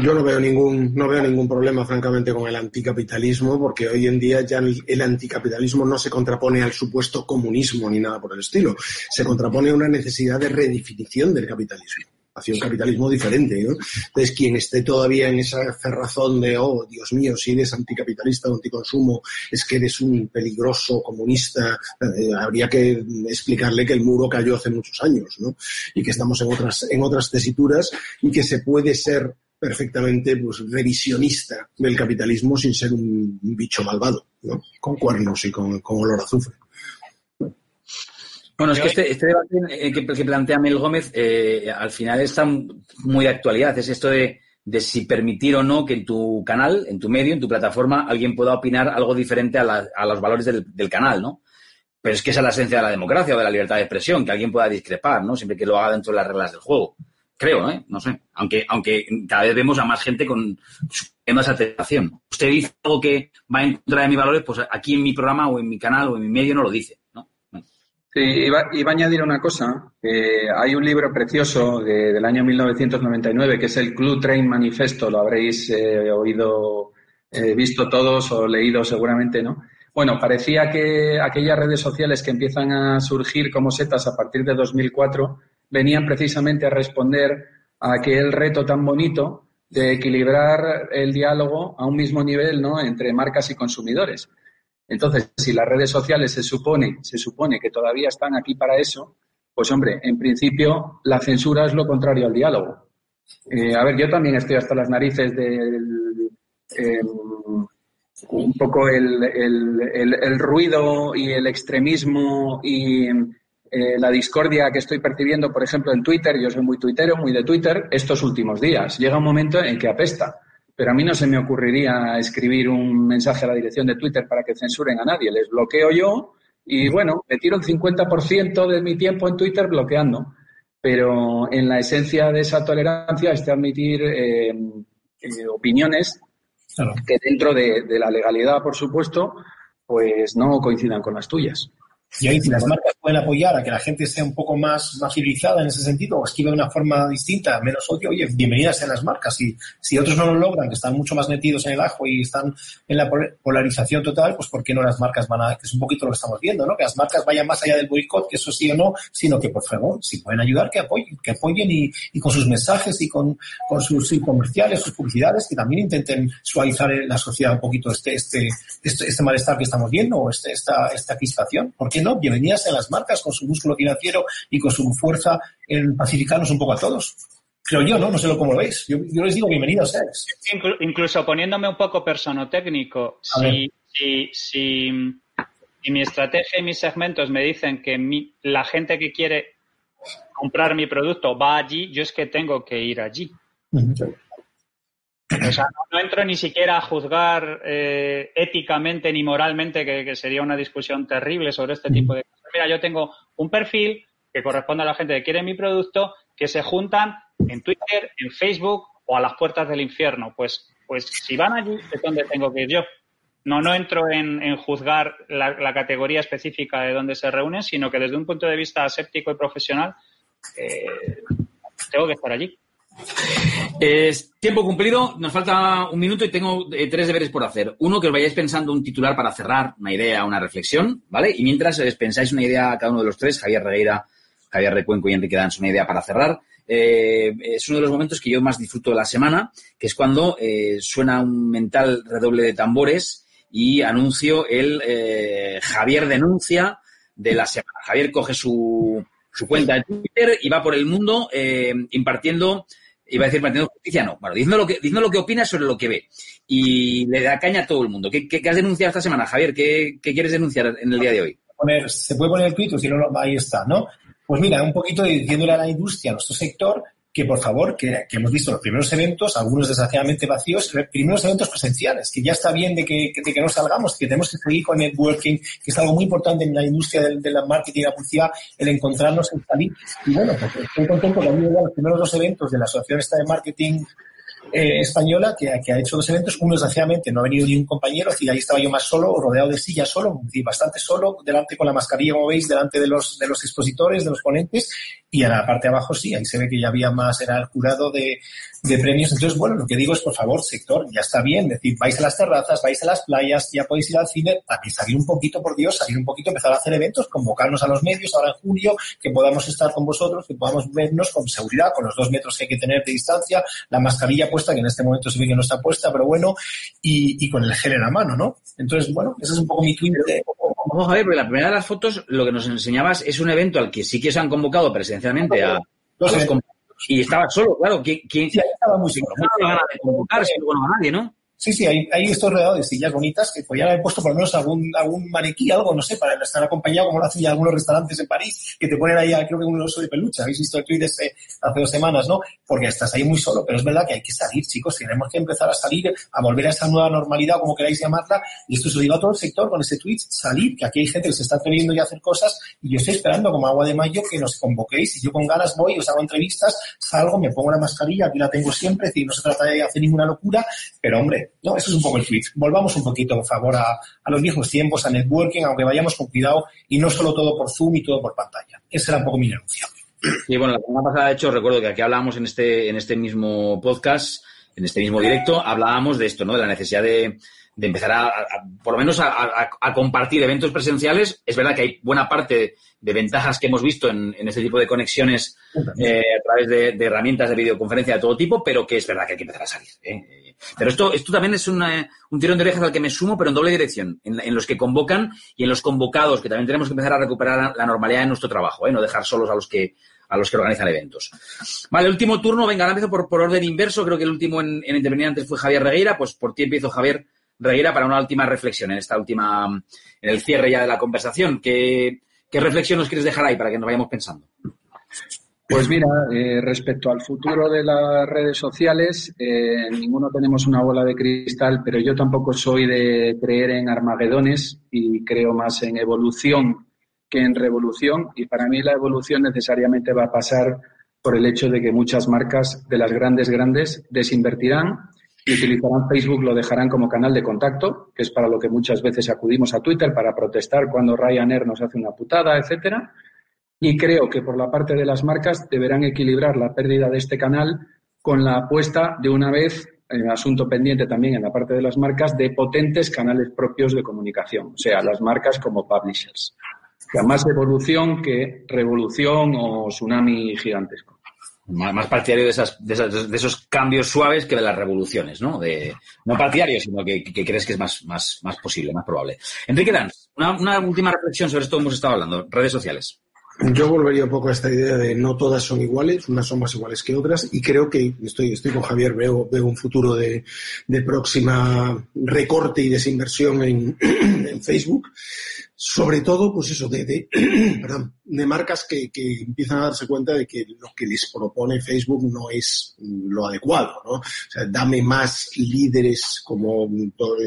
Yo no veo ningún, no veo ningún problema, francamente, con el anticapitalismo, porque hoy en día ya el anticapitalismo no se contrapone al supuesto comunismo ni nada por el estilo. Se contrapone a una necesidad de redefinición del capitalismo hacia un capitalismo diferente. ¿no? Entonces, quien esté todavía en esa cerrazón de, oh, Dios mío, si eres anticapitalista o anticonsumo, es que eres un peligroso comunista, eh, habría que explicarle que el muro cayó hace muchos años, ¿no? Y que estamos en otras, en otras tesituras y que se puede ser perfectamente pues, revisionista del capitalismo sin ser un, un bicho malvado, ¿no? Con cuernos y con, con olor a azufre. Bueno, es que este, este debate eh, que, que, plantea Mel Gómez eh, al final está muy de actualidad. Es esto de, de, si permitir o no que en tu canal, en tu medio, en tu plataforma, alguien pueda opinar algo diferente a, la, a los valores del, del, canal, ¿no? Pero es que esa es la esencia de la democracia o de la libertad de expresión, que alguien pueda discrepar, ¿no? Siempre que lo haga dentro de las reglas del juego. Creo, ¿eh? No sé. Aunque, aunque cada vez vemos a más gente con más aceptación. Usted dice algo que va en contra de mis valores, pues aquí en mi programa o en mi canal o en mi medio no lo dice. Sí, iba, iba, a añadir una cosa. Hay un libro precioso de, del año 1999 que es el Club Train Manifesto. Lo habréis eh, oído, eh, visto todos o leído seguramente, ¿no? Bueno, parecía que aquellas redes sociales que empiezan a surgir como setas a partir de 2004 venían precisamente a responder a aquel reto tan bonito de equilibrar el diálogo a un mismo nivel, ¿no? Entre marcas y consumidores. Entonces, si las redes sociales se supone, se supone que todavía están aquí para eso, pues hombre, en principio la censura es lo contrario al diálogo. Eh, a ver, yo también estoy hasta las narices del eh, un poco el, el, el, el, ruido y el extremismo y eh, la discordia que estoy percibiendo, por ejemplo, en Twitter. Yo soy muy tuitero, muy de Twitter, estos últimos días. Llega un momento en que apesta pero a mí no se me ocurriría escribir un mensaje a la dirección de Twitter para que censuren a nadie. Les bloqueo yo y bueno, me tiro el 50% de mi tiempo en Twitter bloqueando. Pero en la esencia de esa tolerancia es de admitir eh, eh, opiniones claro. que dentro de, de la legalidad, por supuesto, pues no coincidan con las tuyas. Y ahí si las marcas pueden apoyar a que la gente sea un poco más, más civilizada en ese sentido o escriba de una forma distinta, menos odio, oye, bienvenidas sean las marcas. Y si otros no lo logran, que están mucho más metidos en el ajo y están en la polarización total, pues ¿por qué no las marcas van a, que es un poquito lo que estamos viendo, ¿no? Que las marcas vayan más allá del boicot, que eso sí o no, sino que por favor, si pueden ayudar, que apoyen, que apoyen y, y con sus mensajes y con, con sus comerciales, sus publicidades, que también intenten suavizar en la sociedad un poquito este, este, este, este malestar que estamos viendo o este, esta, esta crispación. ¿Por qué no? Bienvenidas a las marcas con su músculo financiero y con su fuerza en pacificarnos un poco a todos. Creo yo, ¿no? No sé lo cómo lo veis. Yo, yo les digo bienvenidos seres. Inclu incluso poniéndome un poco personotécnico, si, si, si, si, mi estrategia y mis segmentos me dicen que mi, la gente que quiere comprar mi producto va allí, yo es que tengo que ir allí. Uh -huh. O sea, no, no, entro ni siquiera a juzgar eh, éticamente ni moralmente, que, sería una discusión terrible sobre este tipo de cosas. Mira, yo tengo un perfil que corresponde a la gente que quiere mi producto, que se juntan en Twitter, en Facebook o a las puertas del infierno. Pues, pues si van allí, ¿es donde tengo que ir yo? No, no entro en, en juzgar la, la, categoría específica de dónde se reúnen, sino que desde un punto de vista aséptico y profesional, eh, tengo que estar allí. Es tiempo cumplido, nos falta un minuto y tengo eh, tres deberes por hacer. Uno, que os vayáis pensando un titular para cerrar, una idea, una reflexión, ¿vale? Y mientras os pensáis una idea cada uno de los tres, Javier Regueira, Javier Recuenco y Enrique Danz, una idea para cerrar, eh, es uno de los momentos que yo más disfruto de la semana, que es cuando eh, suena un mental redoble de tambores y anuncio el eh, Javier denuncia de la semana. Javier coge su, su cuenta de Twitter y va por el mundo eh, impartiendo iba a decir manteniendo justicia, no. Bueno, diciendo lo que, diciendo lo que opina sobre lo que ve. Y le da caña a todo el mundo. ¿Qué, qué, has denunciado esta semana, Javier? ¿Qué, ¿Qué, quieres denunciar en el día de hoy? Se puede poner el tweet, si no, ahí está, ¿no? Pues mira, un poquito diciéndole a la industria, a nuestro sector, que por favor, que, que, hemos visto los primeros eventos, algunos desgraciadamente vacíos, primeros eventos presenciales, que ya está bien de que, de que no salgamos, que tenemos que seguir con networking, que es algo muy importante en la industria del, de la marketing y la publicidad, el encontrarnos, el salir. Y bueno, pues estoy contento que han ido los primeros dos eventos de la Asociación esta de Marketing eh, española que, que, ha hecho dos eventos. Uno, desgraciadamente, no ha venido ni un compañero, es decir, ahí estaba yo más solo, rodeado de sillas solo, bastante solo, delante con la mascarilla, como veis, delante de los, de los expositores, de los ponentes, y en la parte de abajo sí, ahí se ve que ya había más, era el jurado de, de premios. Entonces, bueno, lo que digo es, por favor, sector, ya está bien, es decir, vais a las terrazas, vais a las playas, ya podéis ir al cine, también salir un poquito, por Dios, salir un poquito, empezar a hacer eventos, convocarnos a los medios ahora en julio, que podamos estar con vosotros, que podamos vernos con seguridad, con los dos metros que hay que tener de distancia, la mascarilla puesta, que en este momento se ve que no está puesta, pero bueno, y, y con el gel en la mano, ¿no? Entonces, bueno, ese es un poco mi tweet de, Vamos a ver, porque la primera de las fotos, lo que nos enseñabas es un evento al que sí que se han convocado presencialmente a, a los y estaba solo, claro. ¿Quién, quién sí, estaba muy solo. No ganas de convocar, si no a nadie, ¿no? Sí, sí, hay, hay estos rodeados de sillas bonitas que podían haber puesto por lo menos algún, algún maniquí, algo, no sé, para estar acompañado, como lo hacen ya algunos restaurantes en París, que te ponen ahí, creo que un oso de peluche. Habéis visto el tweet este hace dos semanas, ¿no? Porque estás ahí muy solo, pero es verdad que hay que salir, chicos. Tenemos que empezar a salir, a volver a esa nueva normalidad, como queráis llamarla. Y esto se lo digo a todo el sector con ese tweet, salir, que aquí hay gente que se está atreviendo ya a hacer cosas y yo estoy esperando como agua de mayo que nos convoquéis. Y yo con ganas voy, os hago entrevistas, salgo, me pongo la mascarilla, aquí la tengo siempre, es decir, no se trata de hacer ninguna locura, pero hombre, no, eso es un poco el Volvamos un poquito, por favor, a, a, los viejos tiempos, a networking, aunque vayamos con cuidado y no solo todo por Zoom y todo por pantalla. Ese era un poco mi anuncio. Y bueno, la semana pasada, de hecho, recuerdo que aquí hablábamos en este, en este mismo podcast, en este mismo directo, hablábamos de esto, ¿no? De la necesidad de, de empezar a, a, por lo menos a, a, a, compartir eventos presenciales. Es verdad que hay buena parte de ventajas que hemos visto en, en este tipo de conexiones eh, a través de, de, herramientas de videoconferencia de todo tipo, pero que es verdad que hay que empezar a salir. ¿eh? Pero esto, esto también es un tirón de orejas al que me sumo, pero en doble dirección, en, en, los que convocan y en los convocados, que también tenemos que empezar a recuperar la normalidad de nuestro trabajo, ¿eh? no dejar solos a los que a los que organizan eventos. Vale, último turno, venga, ahora empiezo por, por orden inverso, creo que el último en, en intervenir antes fue Javier Regueira, pues por ti empiezo, Javier Regueira, para una última reflexión en esta última, en el cierre ya de la conversación. ¿Qué, qué reflexión nos quieres dejar ahí para que nos vayamos pensando? Pues mira, eh, respecto al futuro de las redes sociales, eh, ninguno tenemos una bola de cristal, pero yo tampoco soy de creer en armagedones y creo más en evolución que en revolución. Y para mí la evolución necesariamente va a pasar por el hecho de que muchas marcas de las grandes, grandes desinvertirán y utilizarán Facebook, lo dejarán como canal de contacto, que es para lo que muchas veces acudimos a Twitter para protestar cuando Ryanair nos hace una putada, etcétera. Y creo que por la parte de las marcas deberán equilibrar la pérdida de este canal con la apuesta de una vez, en asunto pendiente también en la parte de las marcas, de potentes canales propios de comunicación, o sea, las marcas como publishers. Sea, más evolución que revolución o tsunami gigantesco. Más partidario de, esas, de, esos cambios suaves que de las revoluciones, ¿no? De, no partidario, sino que, que crees que es más, más, más posible, más probable. Enrique Danz, una, una última reflexión sobre esto que hemos estado hablando, redes sociales. Yo volvería un poco a esta idea de no todas son iguales, unas son más iguales que otras, y creo que estoy, estoy con Javier, veo, veo un futuro de, de próxima recorte y desinversión en, (clears throat) en Facebook sobre todo, pues eso, de, de, (clears throat) perdón, de marcas que, que, empiezan a darse cuenta de que lo que les propone Facebook no es lo adecuado, ¿no? O sea, dame más líderes como,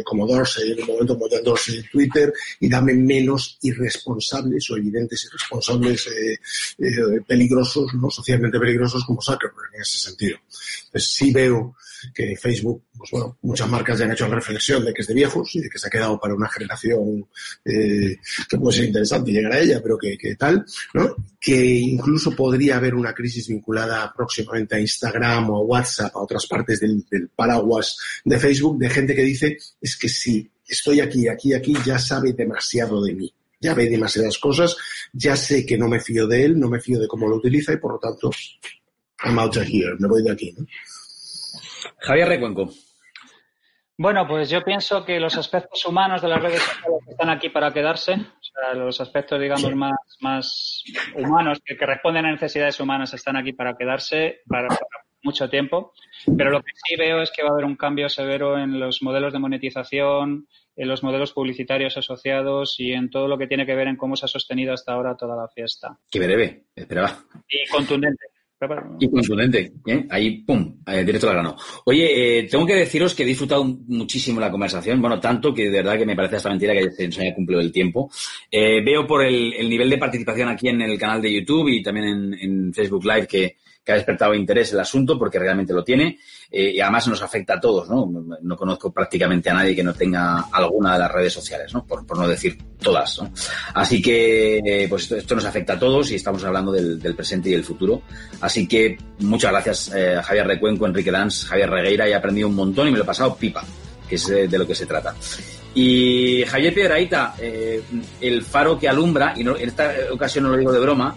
como Dorsey, en un momento como Dorsey en Twitter, y dame menos irresponsables o evidentes irresponsables eh, eh, peligrosos, no socialmente peligrosos como Zuckerberg en ese sentido. Entonces sí veo que Facebook pues bueno, muchas marcas ya han hecho la reflexión de que es de viejos y de que se ha quedado para una generación eh, que puede ser interesante llegar a ella, pero que, tal, ¿no? Que incluso podría haber una crisis vinculada próximamente a Instagram o a WhatsApp, a otras partes del, del paraguas de Facebook, de gente que dice, es que si estoy aquí, aquí, aquí, ya sabe demasiado de mí. Ya ve demasiadas cosas, ya sé que no me fío de él, no me fío de cómo lo utiliza y por lo tanto, I'm out of here, me voy de aquí. ¿no? Javier Recuenco. Bueno, pues yo pienso que los aspectos humanos de las redes sociales están aquí para quedarse, o sea, los aspectos, digamos, más, más humanos, que, que responden a necesidades humanas, están aquí para quedarse para, para mucho tiempo. Pero lo que sí veo es que va a haber un cambio severo en los modelos de monetización, en los modelos publicitarios asociados y en todo lo que tiene que ver en cómo se ha sostenido hasta ahora toda la fiesta. Qué breve, esperaba. Y contundente. Y contundente. ¿eh? Ahí, pum, eh, directo al grano. Oye, eh, tengo que deciros que he disfrutado muchísimo la conversación. Bueno, tanto que de verdad que me parece hasta mentira que se nos haya cumplido el tiempo. Veo por el, el, nivel de participación aquí en el canal de YouTube y también en Facebook Live que, que, ha despertado interés el asunto porque realmente lo tiene. Eh, y además nos afecta a todos, ¿no? No conozco prácticamente a nadie que no tenga alguna de las redes sociales, ¿no? Por, por no decir todas. Así que, eh, pues esto, esto, nos afecta a todos y estamos hablando del, presente y del futuro. Así que muchas gracias eh, Javier Recuenco, Enrique Danz, Javier Regueira, he aprendido un montón y me lo he pasado pipa, que es de, lo que se trata. Y Javier Piedraíta, el faro que alumbra, y no, en esta ocasión no lo digo de broma,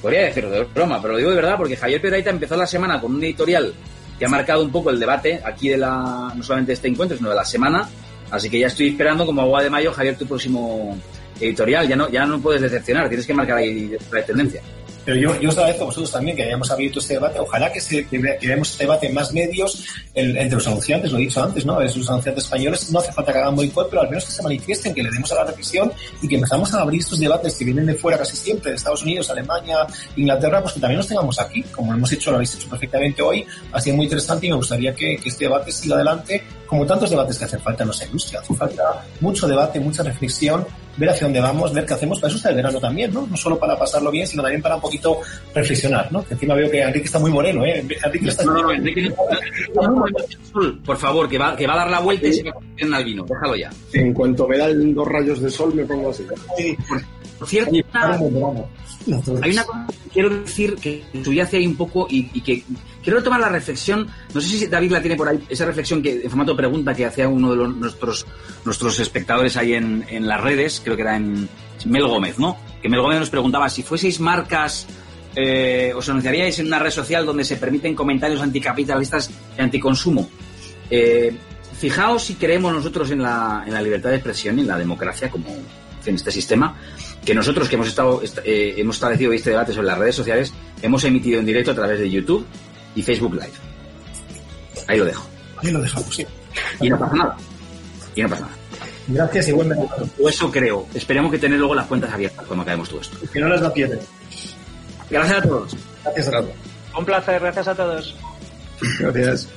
podría decirlo de broma, pero lo digo de verdad porque Javier Piedraíta empezó la semana con un editorial que ha marcado un poco el debate aquí de la, no solamente de este encuentro, sino de la semana. Así que ya estoy esperando como agua de mayo, Javier, tu próximo editorial. Ya no, ya no puedes decepcionar, tienes que marcar ahí la tendencia. Pero yo, yo os agradezco a vosotros también que hayamos abierto este debate. Ojalá que, se, este debate en más medios entre los anunciantes, lo he dicho antes, ¿no? Es los anunciantes españoles. No hace falta que hagan boicot, pero al menos que se manifiesten, que le demos a la reflexión y que empezamos a abrir estos debates que vienen de fuera casi siempre, de Estados Unidos, Alemania, Inglaterra, pues que también los tengamos aquí, como lo hemos hecho, lo habéis hecho perfectamente hoy. Ha sido muy interesante y me gustaría que este debate siga adelante, como tantos debates que hacen falta en nuestra industria. Hace falta mucho debate, mucha reflexión ver hacia dónde vamos, ver qué hacemos. Para eso está el verano también, ¿no? No solo para pasarlo bien, sino también para un poquito reflexionar, ¿no? Que encima veo que Enrique está muy moreno, ¿eh? Enrique está... No, no, no, Enrique, por favor, que va, que va a dar la vuelta y se va a poner al vino. Déjalo ya. En cuanto me dan dos rayos de sol, me pongo así. Sí. Por cierto, hay una cosa que quiero decir que subyace ahí un poco y, y, que quiero tomar la reflexión, no sé si David la tiene por ahí, esa reflexión que en formato pregunta que hacía uno de los, nuestros, nuestros espectadores ahí en, en las redes, creo que era en Mel Gómez, ¿no? Que Mel Gómez nos preguntaba si fueseis marcas eh, os anunciaríais en una red social donde se permiten comentarios anticapitalistas y anticonsumo. Eh, fijaos si creemos nosotros en la, en la libertad de expresión y en la democracia como en este sistema, que nosotros que hemos estado eh, hemos establecido este debate sobre las redes sociales, hemos emitido en directo a través de YouTube y Facebook Live. Ahí lo dejo. Ahí lo dejamos, sí. Y no pasa nada. Y no pasa nada. Gracias, igualmente. O eso creo. Esperemos que tener luego las cuentas abiertas cuando acabemos todo esto. Que no las da pierde. Gracias a todos. Gracias a todos. Un placer, gracias a todos. Gracias.